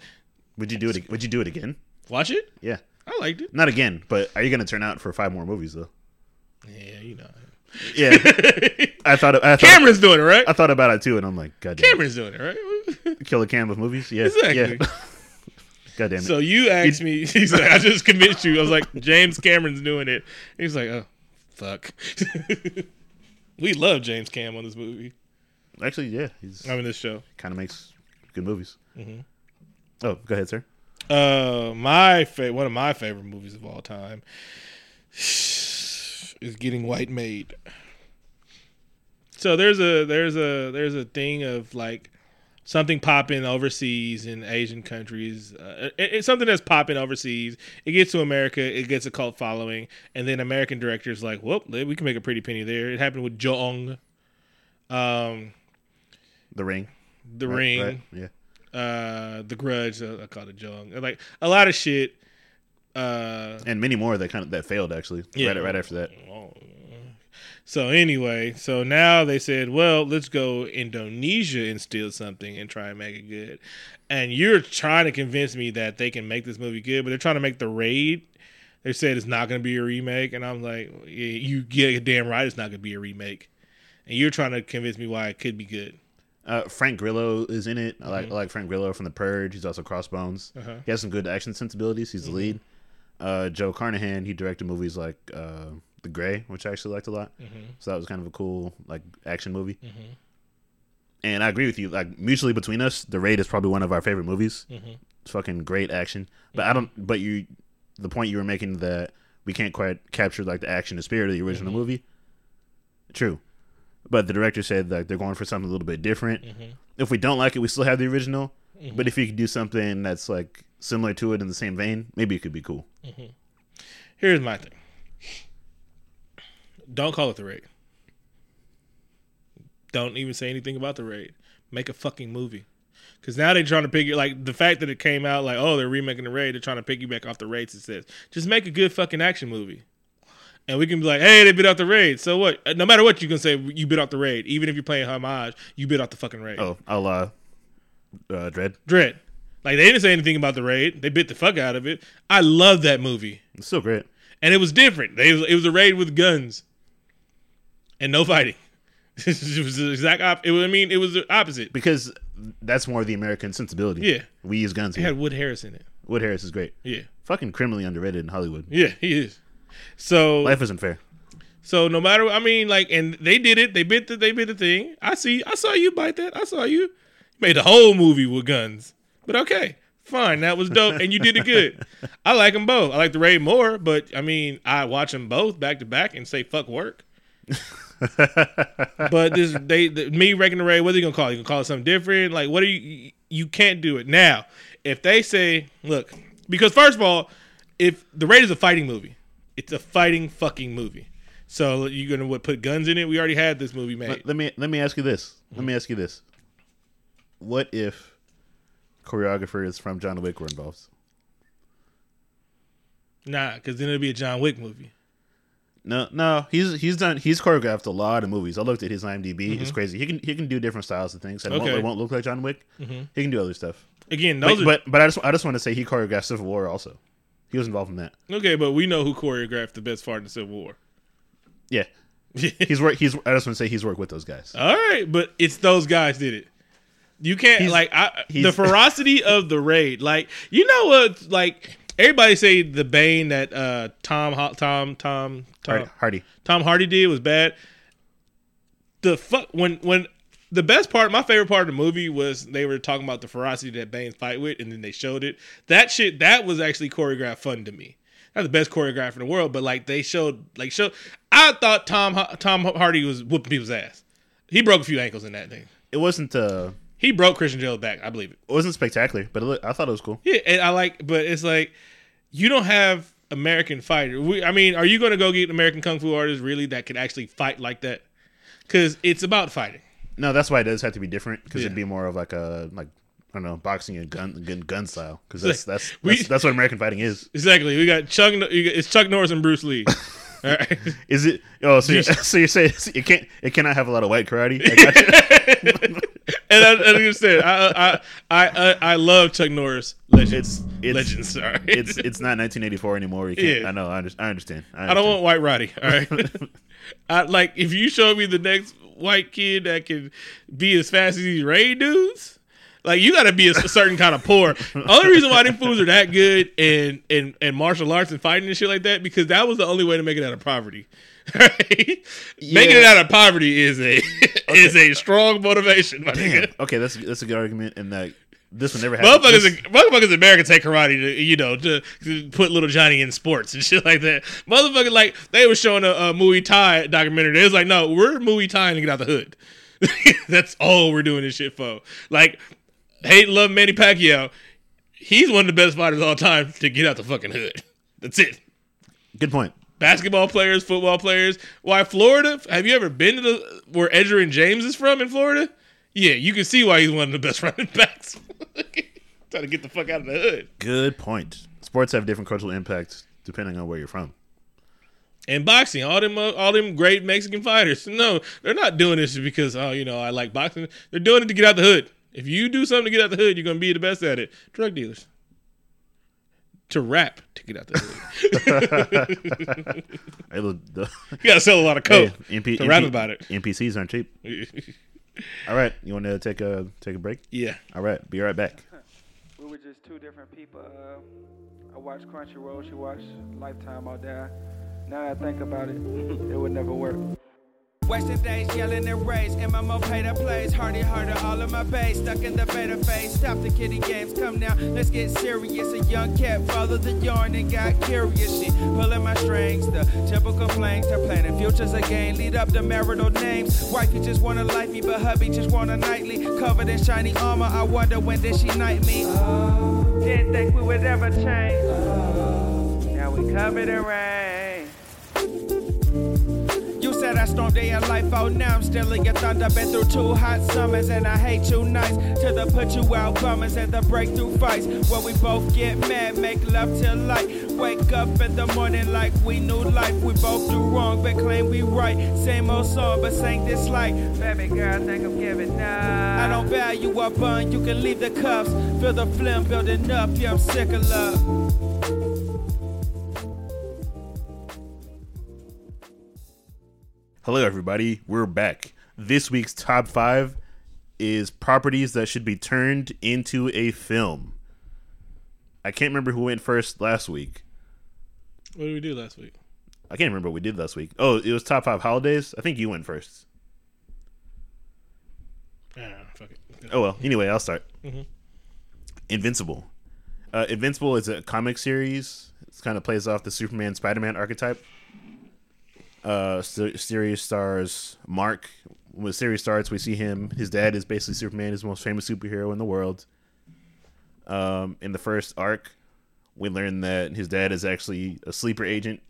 Would you do it? Would you do it again? watch it. Yeah, I liked it. not again. But are you going to turn out for five more movies though? Yeah, you know. Yeah, I thought. I thought. Cameron's doing it, right? I thought about it too, and I'm like, God damn. Cameron's doing it, right? Kill a Cam of movies. Yeah, Exactly. Yeah. God damn it. So you asked me. He's like, I just convinced you. I was like, James Cameron's doing it. He's like, oh, fuck. we love James Cam on this movie. Actually, yeah, he's I mean, this show. kind of makes good movies. Mm-hmm. Oh, go ahead, sir. Uh, my fa- one of my favorite movies of all time is Getting White Made. So there's a there's a there's a thing of like something popping overseas in Asian countries. Uh, it, it's something that's popping overseas. It gets to America, it gets a cult following, and then American directors like, well, we can make a pretty penny there. It happened with Jong, um, The Ring. The right? Ring, Right? Yeah. Uh, The Grudge. Uh, I call it Jong. Like a lot of shit. Uh, And many more that kind of that failed actually. Yeah. Right, right after that. So anyway, so now they said, well, let's go Indonesia and steal something and try and make it good. And you're trying to convince me that they can make this movie good, but they're trying to make the raid. They said it's not going to be a remake, and I'm like, yeah, you get it damn right, it's not going to be a remake. And you're trying to convince me why it could be good. Uh, Frank Grillo is in it. I Mm-hmm. like I like Frank Grillo from The Purge. He's also Crossbones. Uh-huh. He has some good action sensibilities. Mm-hmm. He's the lead. Uh, Joe Carnahan. He directed movies like uh, The Grey, which I actually liked a lot. Mm-hmm. So that was kind of a cool like action movie. And I agree with you. Like mutually between us, The Raid is probably one of our favorite movies. Mm-hmm. It's fucking great action. But I don't. But you, the point you were making that we can't quite capture like the action and spirit of the original Mm-hmm. movie. True. But the director said like they're going for something a little bit different. Mm-hmm. If we don't like it, we still have the original. But if you could do something that's like similar to it in the same vein, maybe it could be cool. Here's my thing. Don't call it the raid. Don't even say anything about the raid. Make a fucking movie. Because now they're trying to pick you like the fact that it came out like oh they're remaking the raid. They're trying to piggyback off the raids. It says just make a good fucking action movie, and we can be like hey they bit off the raid. So what? Uh, No matter what you can say you bit off the raid. Even if you're playing homage, you bit off the fucking raid. Oh, I'll uh, uh Dread. Dread. Like they didn't say anything about the raid. They bit the fuck out of it. I love that movie. It's still great. and it was different. They, it was a raid with guns and no fighting. it was the exact op- it was, I mean, it was the opposite. Because that's more the American sensibility. Yeah. We use guns It here. had Wood Harris in it. Wood Harris is great. Yeah, Fucking criminally underrated in Hollywood. yeah, he is. So, Life isn't fair. so no matter, I mean, like, and they did it. They bit the, they bit the thing. I see, I saw you bite that. I saw you. Made the whole movie with guns. But okay, fine, that was dope, and you did it good. I like them both. I like the Raid more, but I mean, I watch them both back to back and say fuck work. but this they the, me wrecking the raid. What are you gonna call it? You gonna call it something different? Like what are you? You can't do it now. If they say, look, because first of all, if the raid is a fighting movie, it's a fighting fucking movie. So you're gonna what, put guns in it? We already had this movie made. Let, let me let me ask you this. Let mm-hmm. me ask you this. What if choreographers from John Wick were involved? Nah, because then it'll be a John Wick movie. No, no, he's he's done he's choreographed a lot of movies. I looked at his IMDb; it's mm-hmm. crazy. He can he can do different styles of things. And it, won't, Okay. it won't look like John Wick. Mm-hmm. He can do other stuff. Again, But are but, but I just I just want to say he choreographed Civil War also. He was involved in that. okay, but we know who choreographed the best part in the Civil War. Yeah, he's work. He's I just want to say he's worked with those guys. All right, but it's those guys did it. You can't He's- like I, the ferocity of the raid. Like you know what? Like everybody say the Bane that uh Tom Tom Tom Tom Hardy, Hardy. Tom Hardy did was bad. The fuck when when the best part, my favorite part of the movie was they were talking about the ferocity that Bane's fight with, and then they showed it. That shit that was actually choreographed fun to me. Not the best choreographer in the world, but like they showed like show. I thought Tom Tom Hardy was whooping people's ass. He broke a few ankles in that thing. It wasn't uh He broke Christian Joe's back. I believe it. it wasn't spectacular, but it look, I thought it was cool. Yeah, and I like, but it's like you don't have American fighter. We, I mean, are you going to go get American kung fu artists really that can actually fight like that? Because it's about fighting. No, that's why it does have to be different because Yeah. it'd be more of like a like I don't know boxing and gun gun, gun style because that's that's We- that's, that's what American fighting is. Exactly. We got Chuck. It's Chuck Norris and Bruce Lee. All right. Is it? Oh, so you're, so you're saying it can't it cannot have a lot of white karate? I and I, as you said, I, uh, I I I I love Chuck Norris. Legends. It's- it's- legends. Sorry. it's it's not 1984 anymore. Yeah. I know. I, under, I understand. I don't want white Roddy. All right. I like if you show me the next white kid that can be as fast as these Raid dudes. Like you got to be a, certain kind of poor. Only reason why them fools are that good in in in martial arts and fighting and shit like that because that was the only way to make it out of poverty. Right? Making it out of poverty is a is a strong motivation. My Damn. nigga. Okay, that's that's a good argument. And that this would never happen. Motherfuckers, This- motherfuckers in America take karate to, you know, to, to put little Johnny in sports and shit like that. Motherfuckers, like, they were showing a, a Muay Thai documentary. They was like, no, we're Muay Thai to get out the hood. That's all we're doing this shit for. Like, hate, love Manny Pacquiao. He's one of the best fighters of all time to get out the fucking hood. That's it. good point. Basketball players, football players. Why Florida? Have you ever been to the where Edgerrin James is from in Florida? Yeah, you can see why he's one of the best running backs. Trying to get the fuck out of the hood. Good point. Sports have different cultural impacts depending on where you're from. And boxing, all them, uh, all them great Mexican fighters. No, they're not doing this because oh, you know, I like boxing. They're doing it to get out of the hood. If you do something to get out of the hood, you're gonna be the best at it. Drug dealers. To rap to get out the hood. Hey, look, the- you gotta sell a lot of coke Hey, MP, to rap MP about it. MPCs aren't cheap. All right, you want to take a take a break? yeah. All right, be right back. We were just two different people. Uh, I watched Crunchyroll, she watched Lifetime all day. Now that I think about it, it would never work. Wasting days yelling and rage. MMO pay to plays. Hardy harder, all of my base. Stuck in the beta phase. Stop the kiddie games. Come now, let's get serious. A young cat followed the yarn and got curious. Shit, pulling my strings. The typical flames. They're planning futures again. Lead up the marital names. Wifey just wanna like me, but hubby just want a nightly. Covered in shiny armor. I wonder when did she knight me? Didn't think we would ever change. Now we covered in rain. Said I stormed day of life out, now I'm still in your thunder. Been through two hot summers and I hate you nights. To the put you out bummers and the breakthrough fights. Where we both get mad, make love till light. Wake up in the morning like we knew life. We both do wrong, but claim we right. Same old song, but sang this like. Baby girl, think I'm giving up. I don't value a bun, you can leave the cuffs. Feel the phlegm building up, yeah, I'm sick of love. Hello, everybody. We're back. This week's top five is properties that should be turned into a film. I can't remember who went first last week. What did we do last week? I can't remember what we did last week. Oh, it was top five holidays. I think you went first. Ah, fuck it. Oh well. Anyway, I'll start. Mm-hmm. Invincible. Uh, Invincible is a comic series. It kind of plays off the Superman Spider-Man archetype. Uh, series stars Mark. When the series starts, we see him. His dad is basically Superman, his most famous superhero in the world. Um, in the first arc, we learn that his dad is actually a sleeper agent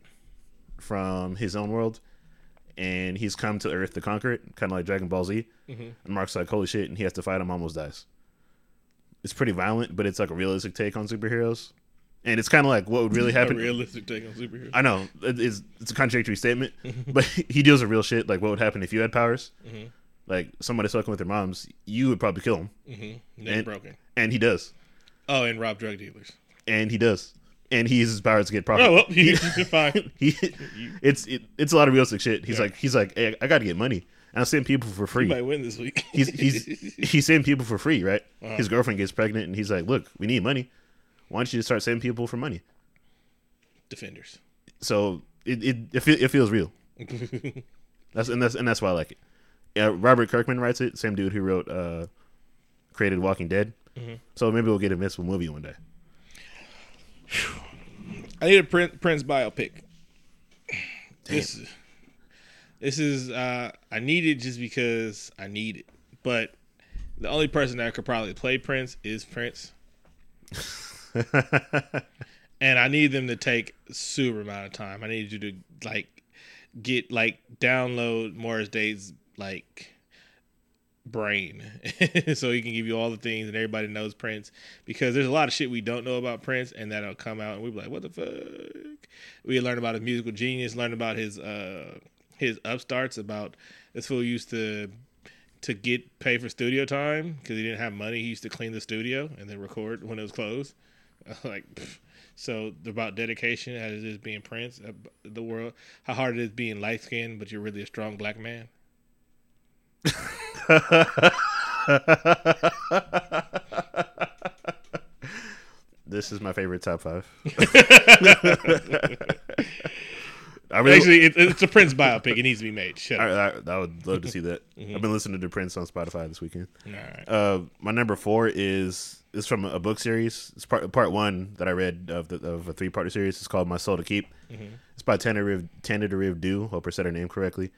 from his own world, and he's come to Earth to conquer it, kind of like Dragon Ball Z. And Mark's like, "Holy shit!" and he has to fight him, almost dies. It's pretty violent, but it's like a realistic take on superheroes, and it's kind of like what would really A happen. realistic take on superheroes. I know it's it's a contradictory statement, mm-hmm. but he deals with real shit. Like what would happen if you had powers? Mm-hmm. Like somebody fucking with their moms, you would probably kill him, mm-hmm. Never and- broken. and he does, Oh, and rob drug dealers. and he does, and he uses his powers to get profit. Oh well, you fine. he, it's it, it's a lot of realistic shit. He's Yeah. like he's like, hey, I got to get money, and I'm seeing people for free. You might win this week. he's he's he's saving people for free, right? Uh-huh. His girlfriend gets pregnant, and he's like, "Look, we need money. Why don't you just start saving people for money?" defenders. So it it it, feel, it feels real. that's and that's and that's why I like it. Yeah, Robert Kirkman writes it. Same dude who wrote uh created Walking Dead. Mm-hmm. So maybe we'll get a Invincible movie one day. I need a Prince, Prince biopic. This, this is uh, I need it just because I need it. But the only person that could probably play Prince is Prince, and I need them to take super amount of time. I need you to like get like download Morris Day's like brain. So he can give you all the things and everybody knows Prince. Because there's a lot of shit we don't know about Prince and that'll come out and we'll be like what the fuck? We learn about his musical genius learn about his uh his upstarts about this fool used to to get pay for studio time because he didn't have money. He used to clean the studio and then record when it was closed like pff. so about dedication as it is being Prince uh, the world how hard it is being light skinned but you're really a strong black man This is my favorite top five. I really, Actually, it, it's a Prince biopic. It needs to be made. Shut I, up. I, I would love to see that. I've been listening to Prince on Spotify this weekend. All right. Uh, my number four is is from a book series. It's part part one that I read of the, of a three part series. It's called My Soul to Keep. It's by Tana Riv Tana Riv Du. Hope I said her name correctly.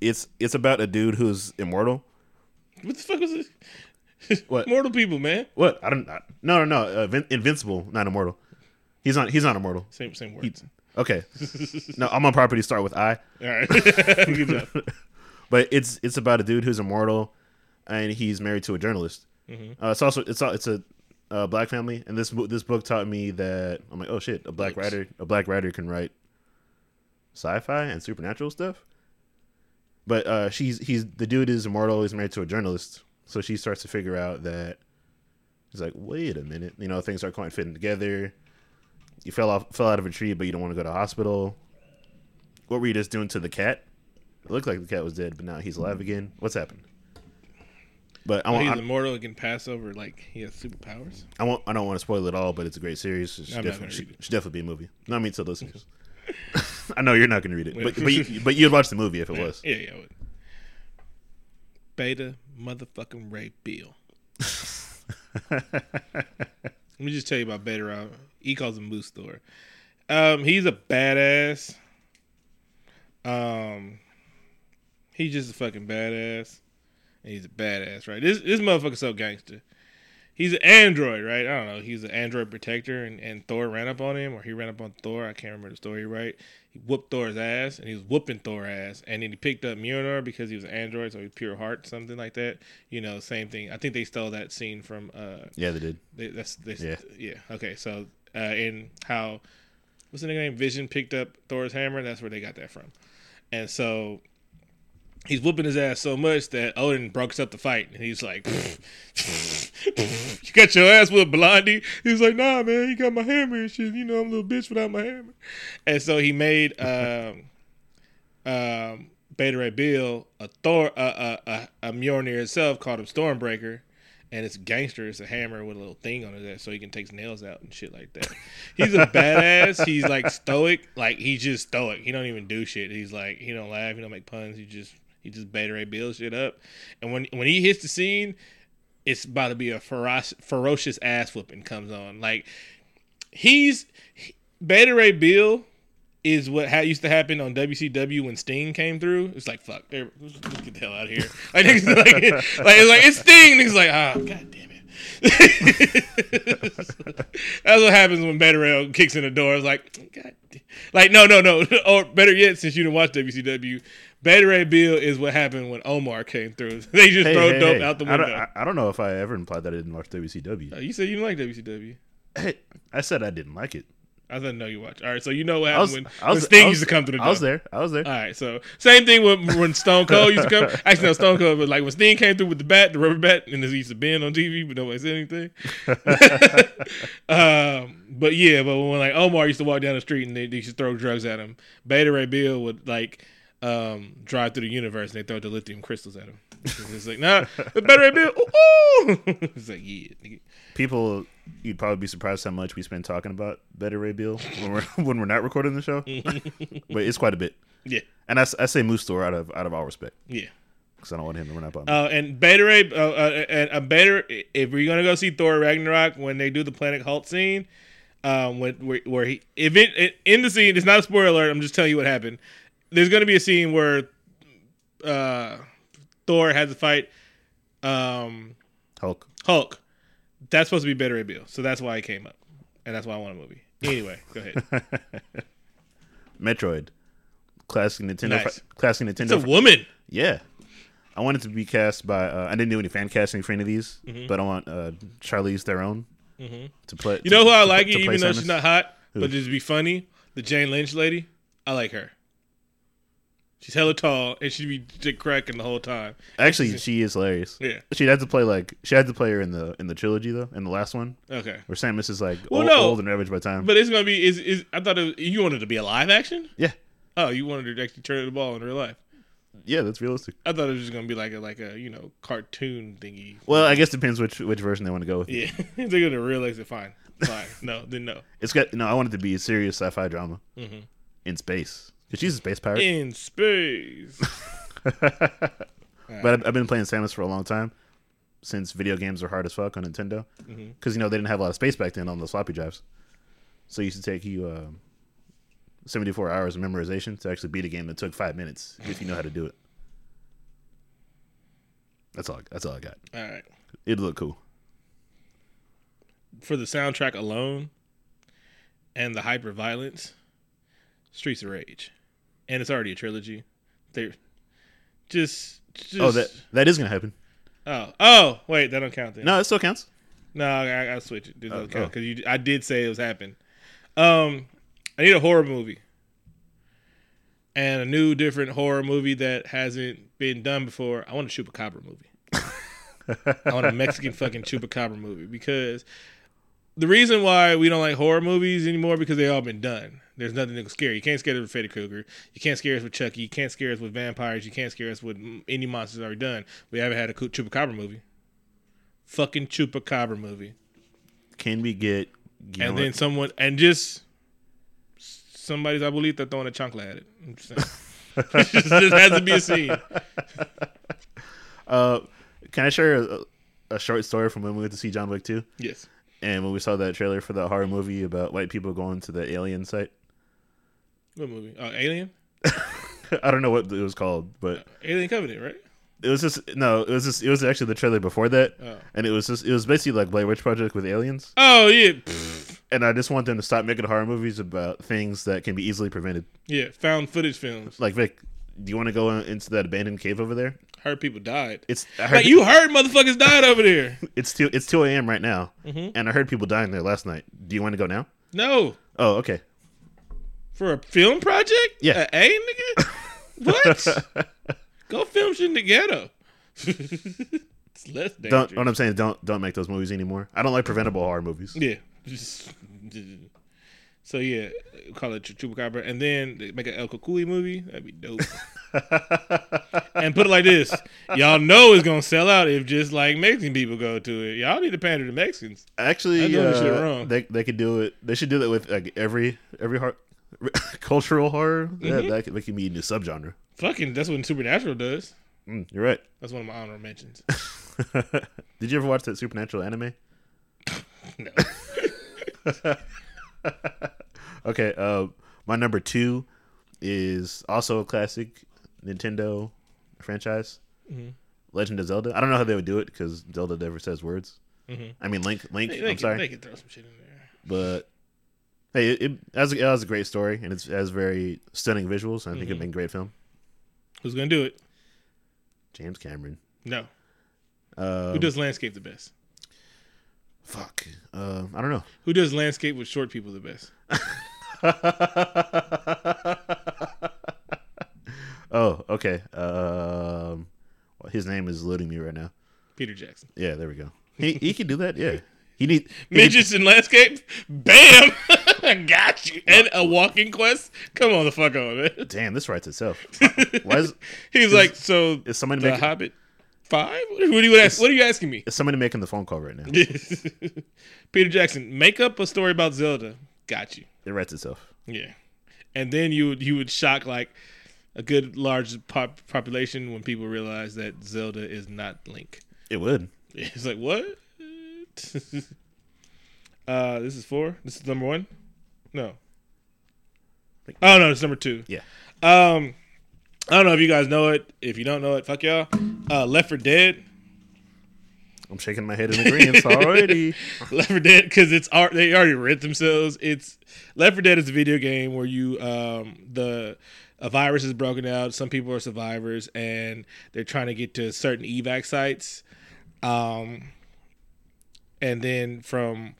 It's it's about a dude who's immortal. What the fuck was this? What? Mortal people, man. What? I don't. I, no, no, no. Uh, invincible, not immortal. He's not. He's not immortal. Same same He, words. Okay. no, I'm on property. Start with I. All right. But it's it's about a dude who's immortal, and he's married to a journalist. Uh, it's also it's a, it's a uh, black family, and this this book taught me that I'm like, oh shit, a black Books. writer a black writer can write sci-fi and supernatural stuff. But uh, she's he's the dude is immortal. He's married to a journalist, so she starts to figure out that he's like, wait a minute, you know, things aren't quite fitting together. You fell off fell out of a tree, but you don't want to go to hospital. What were you just doing to the cat? It looked like the cat was dead, but now he's alive mm-hmm. again. What's happened? But I Oh, he's I, immortal and can pass over like he has superpowers. I want, I don't want to spoil it all, but it's a great series. It should, definitely, should, it. should definitely be a movie. No, I mean to listeners. I know you're not going to read it, but but you, but you'd watch the movie if it was. Yeah, yeah. I would. Beta motherfucking Ray Bill. Let me just tell you about Beta. He calls him Moose Thor. Um, he's a badass. Um, he's just a fucking badass. And he's a badass, right? This this motherfucker's so gangster. He's an android, right? I don't know. He's an android protector, and, and Thor ran up on him, or he ran up on Thor. I can't remember the story right. He whooped Thor's ass, and he was whooping Thor's ass, and then he picked up Mjolnir because he was an android, so he's pure heart, something like that. You know, same thing. I think they stole that scene from. uh Yeah, they did. they, That's they, Yeah. yeah. Okay, so uh in how what's the name? Vision picked up Thor's hammer. That's where they got that from, and so he's whooping his ass so much that Odin breaks up the fight, and he's like, "You got your ass with Blondie." He's like, "Nah, man, you got my hammer and shit. You know, I'm a little bitch without my hammer." And so he made um, um, Beta Ray Bill a Thor, uh, uh, uh, a Mjolnir itself called him Stormbreaker. And it's gangster. It's a hammer with a little thing on ass, so he can take nails out and shit like that. He's a badass. He's like stoic. Like he's just stoic. He don't even do shit. He's like he don't laugh. He don't make puns. He just He just Beta Bill shit up, and when when he hits the scene, it's about to be a feroc- ferocious ass whooping comes on. Like he's he- Beta Ray Bill is what ha- used to happen on WCW when Sting came through. It's like fuck, let's, let's get the hell out of here. Like, niggas like, like it's like it's Sting. Niggas like ah, god damn it. That's what happens when Ray kicks in the door. It's like god, damn. like no, no, no. Or better yet, since you didn't watch WCW. Beta Ray Bill is what happened when Omar came through. They just Hey, throw hey, dope hey. out the I window. don't, I, I don't know if I ever implied that I didn't watch WCW. Uh, you said you didn't like WCW. Hey, I said I didn't like it. I didn't know you watch. All right, so you know what I happened was, when, I was, when Sting I was- used to come to the door. I was there. I was there. All right, so same thing when, when Stone Cold used to come. Actually, no, Stone Cold, but like when Sting came through with the bat, the rubber bat, and he used to bend on TV, but nobody said anything. um, but yeah, but when like Omar used to walk down the street and they, they used to throw drugs at him, Beta Ray Bill would like um, drive through the universe and they throw the lithium crystals at him. It's like, nah, Ray Bill, ooh, ooh. it's like, yeah, nigga. People, you'd probably be surprised how much we spend talking about Beta Ray Bill when we're when we're not recording the show. but it's quite a bit. yeah, And I say Moose Store out of out of all respect yeah. because I don't want him to run up on me. Uh, and Better Ray, uh, uh, and a better if we're gonna go see Thor Ragnarok when they do the Planet Hulk scene, um, when, where, where he, if it, it in the scene, it's not a spoiler alert. I'm just telling you what happened. There's gonna be a scene where, uh, Thor has to fight, um, Hulk. Hulk. That's supposed to be Beta Bill, so that's why it came up, and that's why I want a movie. Anyway, go ahead. Metroid. Classic Nintendo. Nice. classic Nintendo. It's a woman. Yeah. I want it to be cast by. Uh, I didn't do any fan casting for any of these, Mm-hmm. but I want uh, Charlize Theron to play. You know who I like, to it, play even though she's not hot, Who? but just to be funny. The Jane Lynch lady, I like her. She's hella tall, and she'd be dick cracking the whole time. Actually, she is hilarious. Yeah. She had to play like she had to play her in the in the trilogy though in the last one Okay, where Samus is like Well, old, no. old and ravaged by time. but it's gonna be is is I thought it, you wanted to be a live action. yeah, Oh, you wanted her to actually turn the ball in real life. yeah, that's realistic. I thought it was just gonna be like a like a you know cartoon thingy. Well, I guess depends which which version they want to go with. Yeah, if they're gonna realize it. Fine, fine. No, then no. It's got no. I want it to be a serious sci-fi drama mm-hmm. in space because she's a space pirate. In space. But I've, I've been playing Samus for a long time since video games were hard as fuck on Nintendo because you know they didn't have a lot of space back then on those floppy drives. So it used to take you uh, 74 hours of memorization to actually beat a game that took five minutes if you know how to do it. That's all. That's all I got. All right. It'd look cool. For the soundtrack alone, and the hyper violence, Streets of Rage, and it's already a trilogy. They're just, just Oh, that that is gonna happen. oh oh wait that don't count then. No, it still counts. No, I, I switch it. Doesn't Oh, count oh. because you. I did say it was happening. Um, I need a horror movie, and a new, different horror movie that hasn't been done before. I want a chupacabra movie. I want a Mexican fucking chupacabra movie because the reason why we don't like horror movies anymore because they all been done. There's nothing that can scare you. You can't scare us with Freddy Krueger. You can't scare us with Chucky. You can't scare us with vampires. You can't scare us with any monsters already done. We haven't had a chupacabra movie. Fucking chupacabra movie Can we get? And then someone and just somebody's abuelita throwing a chancla at it. I'm just saying. it just, just has to be a scene. uh, can I share a, a short story from when we went to see John Wick 2? Yes. And when we saw that trailer for that horror movie about white people going to the alien site. What movie? Oh, Alien. I don't know what it was called, but Alien Covenant, right? it was just no, it was just it was actually the trailer before that, Oh. and it was just it was basically like Blair Witch Project with aliens. Oh yeah, And I just want them to stop making horror movies about things that can be easily prevented. yeah. Found footage films. Like Vic, do you want to go into that abandoned cave over there? Heard people died. It's I heard Like you heard motherfuckers died over there. it's two it's two a.m. right now, Mm-hmm. and I heard people dying there last night. Do you want to go now? No, Oh, okay. For a film project. Yeah. A, a nigga. what? Go film shit in the ghetto. it's less dangerous. Don't what I'm saying. is Don't don't make those movies anymore. I don't like preventable horror movies. Yeah. So yeah, call it Chupacabra, and then make an El Cucuy movie. That'd be dope. and put it like this: y'all know it's gonna sell out if just like Mexican people go to it. Y'all need to pander to Mexicans. Actually, I know this shit uh, wrong. they they could do it. They should do that with like every every horror, cultural horror. Mm-hmm. That, that, could, that could be a new subgenre. Fucking, that's what Supernatural does. Mm, you're right. That's one of my honorable mentions. Did you ever watch that supernatural anime? no. Okay, uh, my number two is also a classic Nintendo franchise, Mm-hmm. Legend of Zelda. I don't know how they would do it because Zelda never says words. I mean, Link, Link. Mm-hmm. They, they I'm can, sorry, they can throw some shit in there. but hey, it, it, has a, it has a great story and it's, it has very stunning visuals. And I think Mm-hmm. it'd been a great film. Who's gonna do it? James Cameron. No. Uh, Who does landscape the best? fuck. Uh, I don't know. Who does landscape with short people the best? oh, okay. Um, well, his name is eluding me right now. Peter Jackson. Yeah, there we go. He he can do that. Yeah, he need Midgets in landscape? Bam! Got you. And a walking quest? Come on the fuck on, man. Damn, this writes itself. Why is He was like, so is somebody the making Hobbit five? What are you ask, What are you asking me? is somebody making the phone call right now? Peter Jackson, make up a story about Zelda. Got you. It writes itself. Yeah. And then you would you would shock like a good large pop, population when people realize that Zelda is not Link. It would. It's like what? uh, this is four. This is number one. No. Oh no, it's number two. Yeah. Um, I don't know if you guys know it. If you don't know it, fuck y'all. Uh, Left 4 Dead. I'm shaking my head in agreement already. Left 4 Dead because it's. They already read themselves. It's Left 4 Dead is a video game where you um the a virus is broken out. Some people are survivors and they're trying to get to certain evac sites. Um, and then from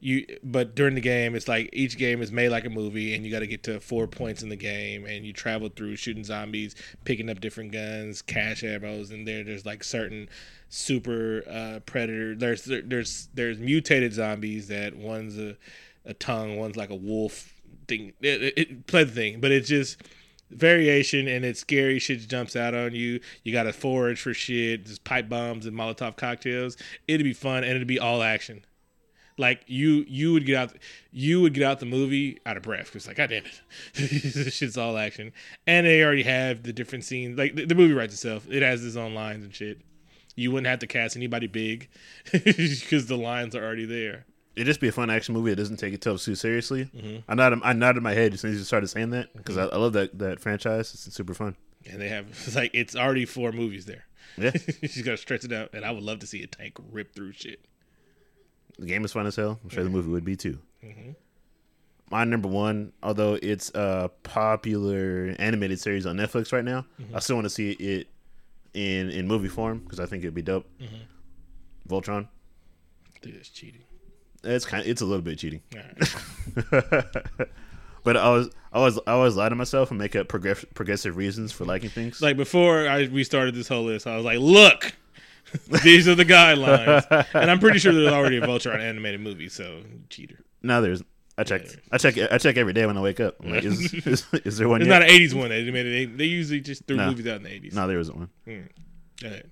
you, but during the game, it's like each game is made like a movie, and you got to get to four points in the game, and you travel through shooting zombies, picking up different guns, cash arrows, and there there's like certain super uh, predator. There's there's there's mutated zombies that one's a a tongue, one's like a wolf thing. It, it, it play the thing, but it's just variation and it's scary shit jumps out on you you gotta forage for shit just pipe bombs and molotov cocktails it'd be fun and it'd be all action like you you would get out you would get out the movie out of breath because like god damn it. This shit's all action. And they already have the different scenes like the, the movie writes itself. It has its own lines and shit. You wouldn't have to cast anybody big because the lines are already there. It'd just be a fun action movie that doesn't take itself too seriously. Mm-hmm. I nodded, I nodded my head as soon as you started saying that because I, I love that that franchise. It's super fun. and they have it's like it's already four movies there. Yeah, you just gotta stretch it out and i would love to see a tank rip through shit the game is fun as hell. I'm sure the movie would be too. Mm-hmm. My number one, although it's a popular animated series on Netflix right now, Mm-hmm. I still want to see it in in movie form because I think it'd be dope. Mm-hmm. Voltron. Dude, that's cheating It's kind. It's a little bit cheating, right but I was I always I always lie to myself and make up progress, progressive reasons for liking things. like before I we started this whole list, I was like, look, these are the guidelines, and I'm pretty sure there's already a Voltron animated movie. So cheater. No, there's I check I check I check every day when I wake up. I'm like, is, is, is there one? It's yet? not an '80s one. They made it. They usually just threw No. movies out in the '80s. no, there isn't one. Ahead.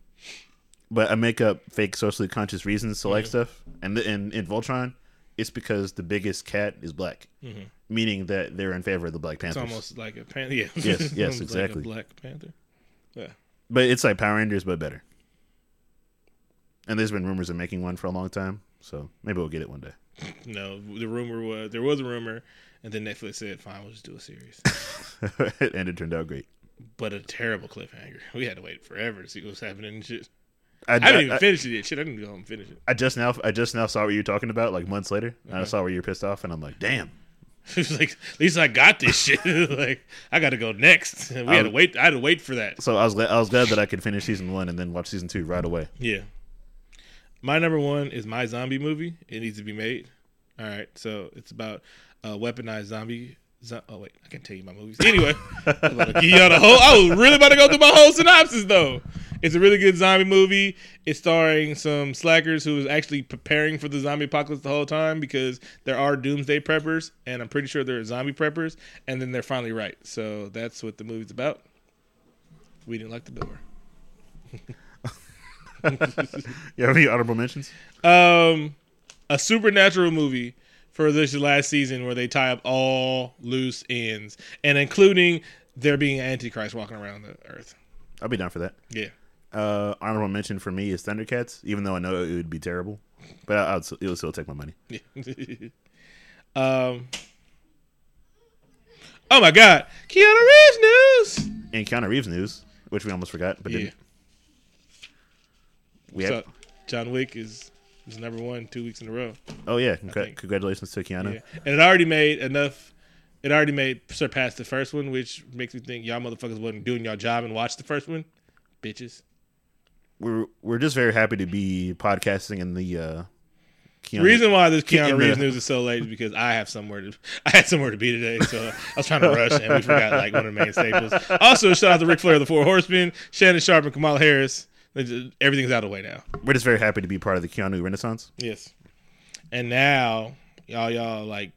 But I make up fake socially conscious reasons to like Mm-hmm. stuff, and and in Voltron, it's because the biggest cat is black, meaning that they're in favor of the Black Mm-hmm. It's almost like a panther. Yeah. Yes, yes, exactly. Like a Black Panther. Yeah. But it's like Power Rangers, but better. And there's been rumors of making one for a long time, so maybe we'll get it one day. No, the rumor was there was a rumor, and then Netflix said, "Fine, we'll just do a series." and it turned out great. but a terrible cliffhanger. We had to wait forever to see what's happening and shit. I, I haven't even I- finished it yet. Shit, I didn't go home and finish it. I just now I just now saw what you're talking about like months later. And Uh-huh. I saw where you're pissed off, and I'm like, damn. It was like, at least I got this shit. like, I got to go next. We had to Um, wait. I had to wait for that. So I was glad I was glad that I could finish season one and then watch season two right away. Yeah. My number one is my zombie movie. It needs to be made. All right, so it's about a weaponized zombie. Zo- oh wait, I can't tell you my movies. Anyway, I'm about give y'all the whole. I was really about to go through my whole synopsis though. It's a really good zombie movie. It's starring some slackers who is actually preparing for the zombie apocalypse the whole time because there are doomsday preppers, and I'm pretty sure there are zombie preppers, and then they're finally right. So that's what the movie's about. We didn't like the door. You have any honorable mentions? Um, a supernatural movie for this last season where they tie up all loose ends, and including there being Antichrist walking around the earth. I'll be down for that. Yeah. Uh, honorable mention for me is Thundercats, even though I know it would be terrible, but I, I'll, it will still take my money. um. Oh my God, Keanu Reeves news. And Keanu Reeves news, which we almost forgot, but Yeah. didn't. We So have, John Wick is is number one two weeks in a row. oh yeah, congra- congratulations to Keanu. Yeah. And it already made enough. It already made surpassed the first one, which makes me think y'all motherfuckers wasn't doing your job and watched the first one, bitches. We're we're just very happy to be podcasting in the uh, Keanu. The reason why this Keanu Reeves news is so late is because I have somewhere to I had somewhere to be today, so I was trying to rush and we forgot like one of the main staples. Also, shout out to Ric Flair of the Four Horsemen, Shannon Sharpe, and Kamala Harris. Just- Everything's out of the way now. we're just very happy to be part of the Keanu Renaissance. Yes, and now y'all y'all like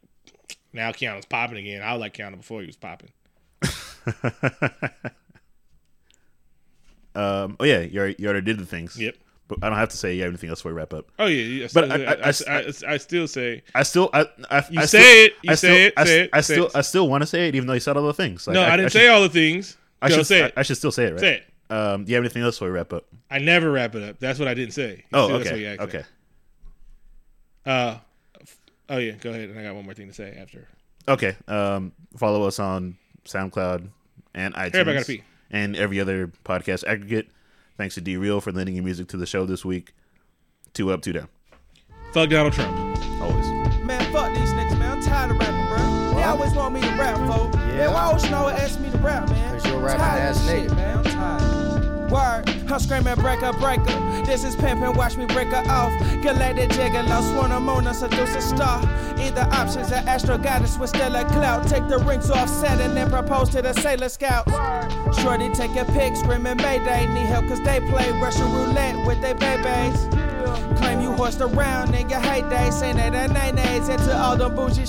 now Keanu's popping again. I was like Keanu before he was popping. Um, oh yeah, you already, you already did the things. Yep. But I don't have to say you have anything else before we wrap up. Oh yeah. But I, I- I- I, still say I still, I, I, You say it, you I say still, it, I, say it, I still. I still want to say it, even though you said all the things. Like, no. I, didn't say all the things. I should say I, it. I should still say it, right? Say it. Um, do you have anything else before we wrap up? I never wrap it up. That's what I didn't say. You Oh, see, that's what okay, you asked okay, me. Uh, f- oh yeah. Go ahead. And I got one more thing to say after. okay. Um, follow us on SoundCloud and iTunes Everybody gotta pee. and every other podcast aggregate. Thanks to D Real for lending your music to the show this week. Two up, two down. Fuck Donald Trump. Always. Man, fuck these niggas, man. I'm tired of rapping, bro. They always want me to rap, folks. Yeah. Man, why always you know ask me to rap, man? 'Cause you're a rapping ass this nigga. man. I'm tired. Word, I'm screaming breaker, breaker. This is pimpin', watch me break her off. Galactic gigolo, sworn a moon, a seducer star. Either options, an astro goddess with stellar clout. Take the rings off, set and then propose to the sailor scouts. Shorty take a pic, screaming Mayday. Need help cause they play Russian roulette with their babies. Claim you horsed around in your heyday, saying that I nay nays into all them bougie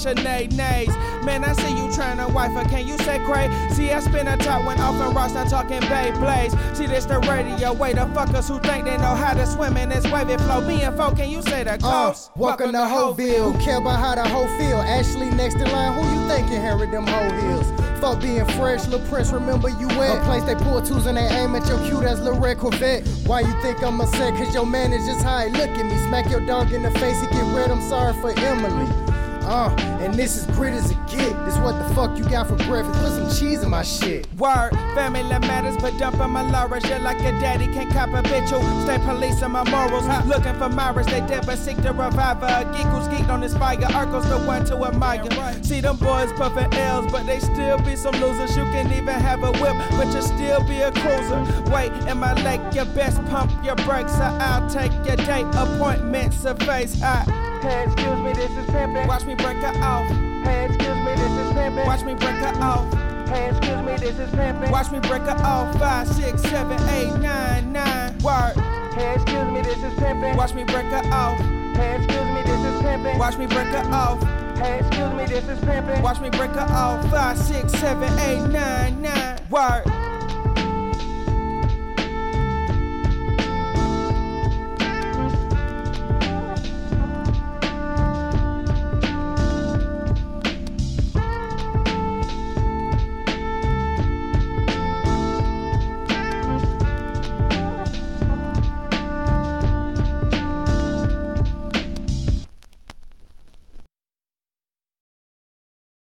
nays. Man, I see you trying to wife her, can you say cray? See, I spin a top when off and Ross, not talking Beyblades. See, this the radio, way the fuckers who think they know how to swim in this wavy flow. Me and folk, can you say the Uh, coast? welcome to Hoville. Who care about how the hoe feel? Ashley next in line. Who you think inherit them hoe heels? Fuck being fresh, Lil Prince, remember you at a place they pull twos and they aim at your cute as Lil Red Corvette. Why you think I'm upset? Cause your man is just he look at me. Smack your dog in the face, he get red. I'm sorry for Emily. Uh, and this is grit as a get. This what the fuck you got for breakfast? Put some cheese in my shit. Word, family matters, but dumping my laurels. You're like a daddy, can't cop a bitch who stay policing my morals. Looking for Myras, they dead, but seek the reviver. A geek who's geeked on this fire, Arco's the one to admire. See them boys puffing L's, but they still be some losers. You can even have a whip, but you still be a cruiser. Wait, in my lake, your best pump your brakes, or I'll take your date appointments to face high. Hey, excuse me, this is pimpin'. Watch me break her off. Hey, excuse me, this is pimpin'. Watch me break her off. Hey, excuse me, this is pimpin'. Watch me break her off. Five, six, seven, eight, nine, nine. Word. Hey, excuse me, this is pimpin'. Watch me break her off. Hey, excuse me, this is pimpin'. Watch me break her off. Hey, excuse me, this is pimpin'. Watch me break her off. Five, six, seven, eight, nine, nine. Word.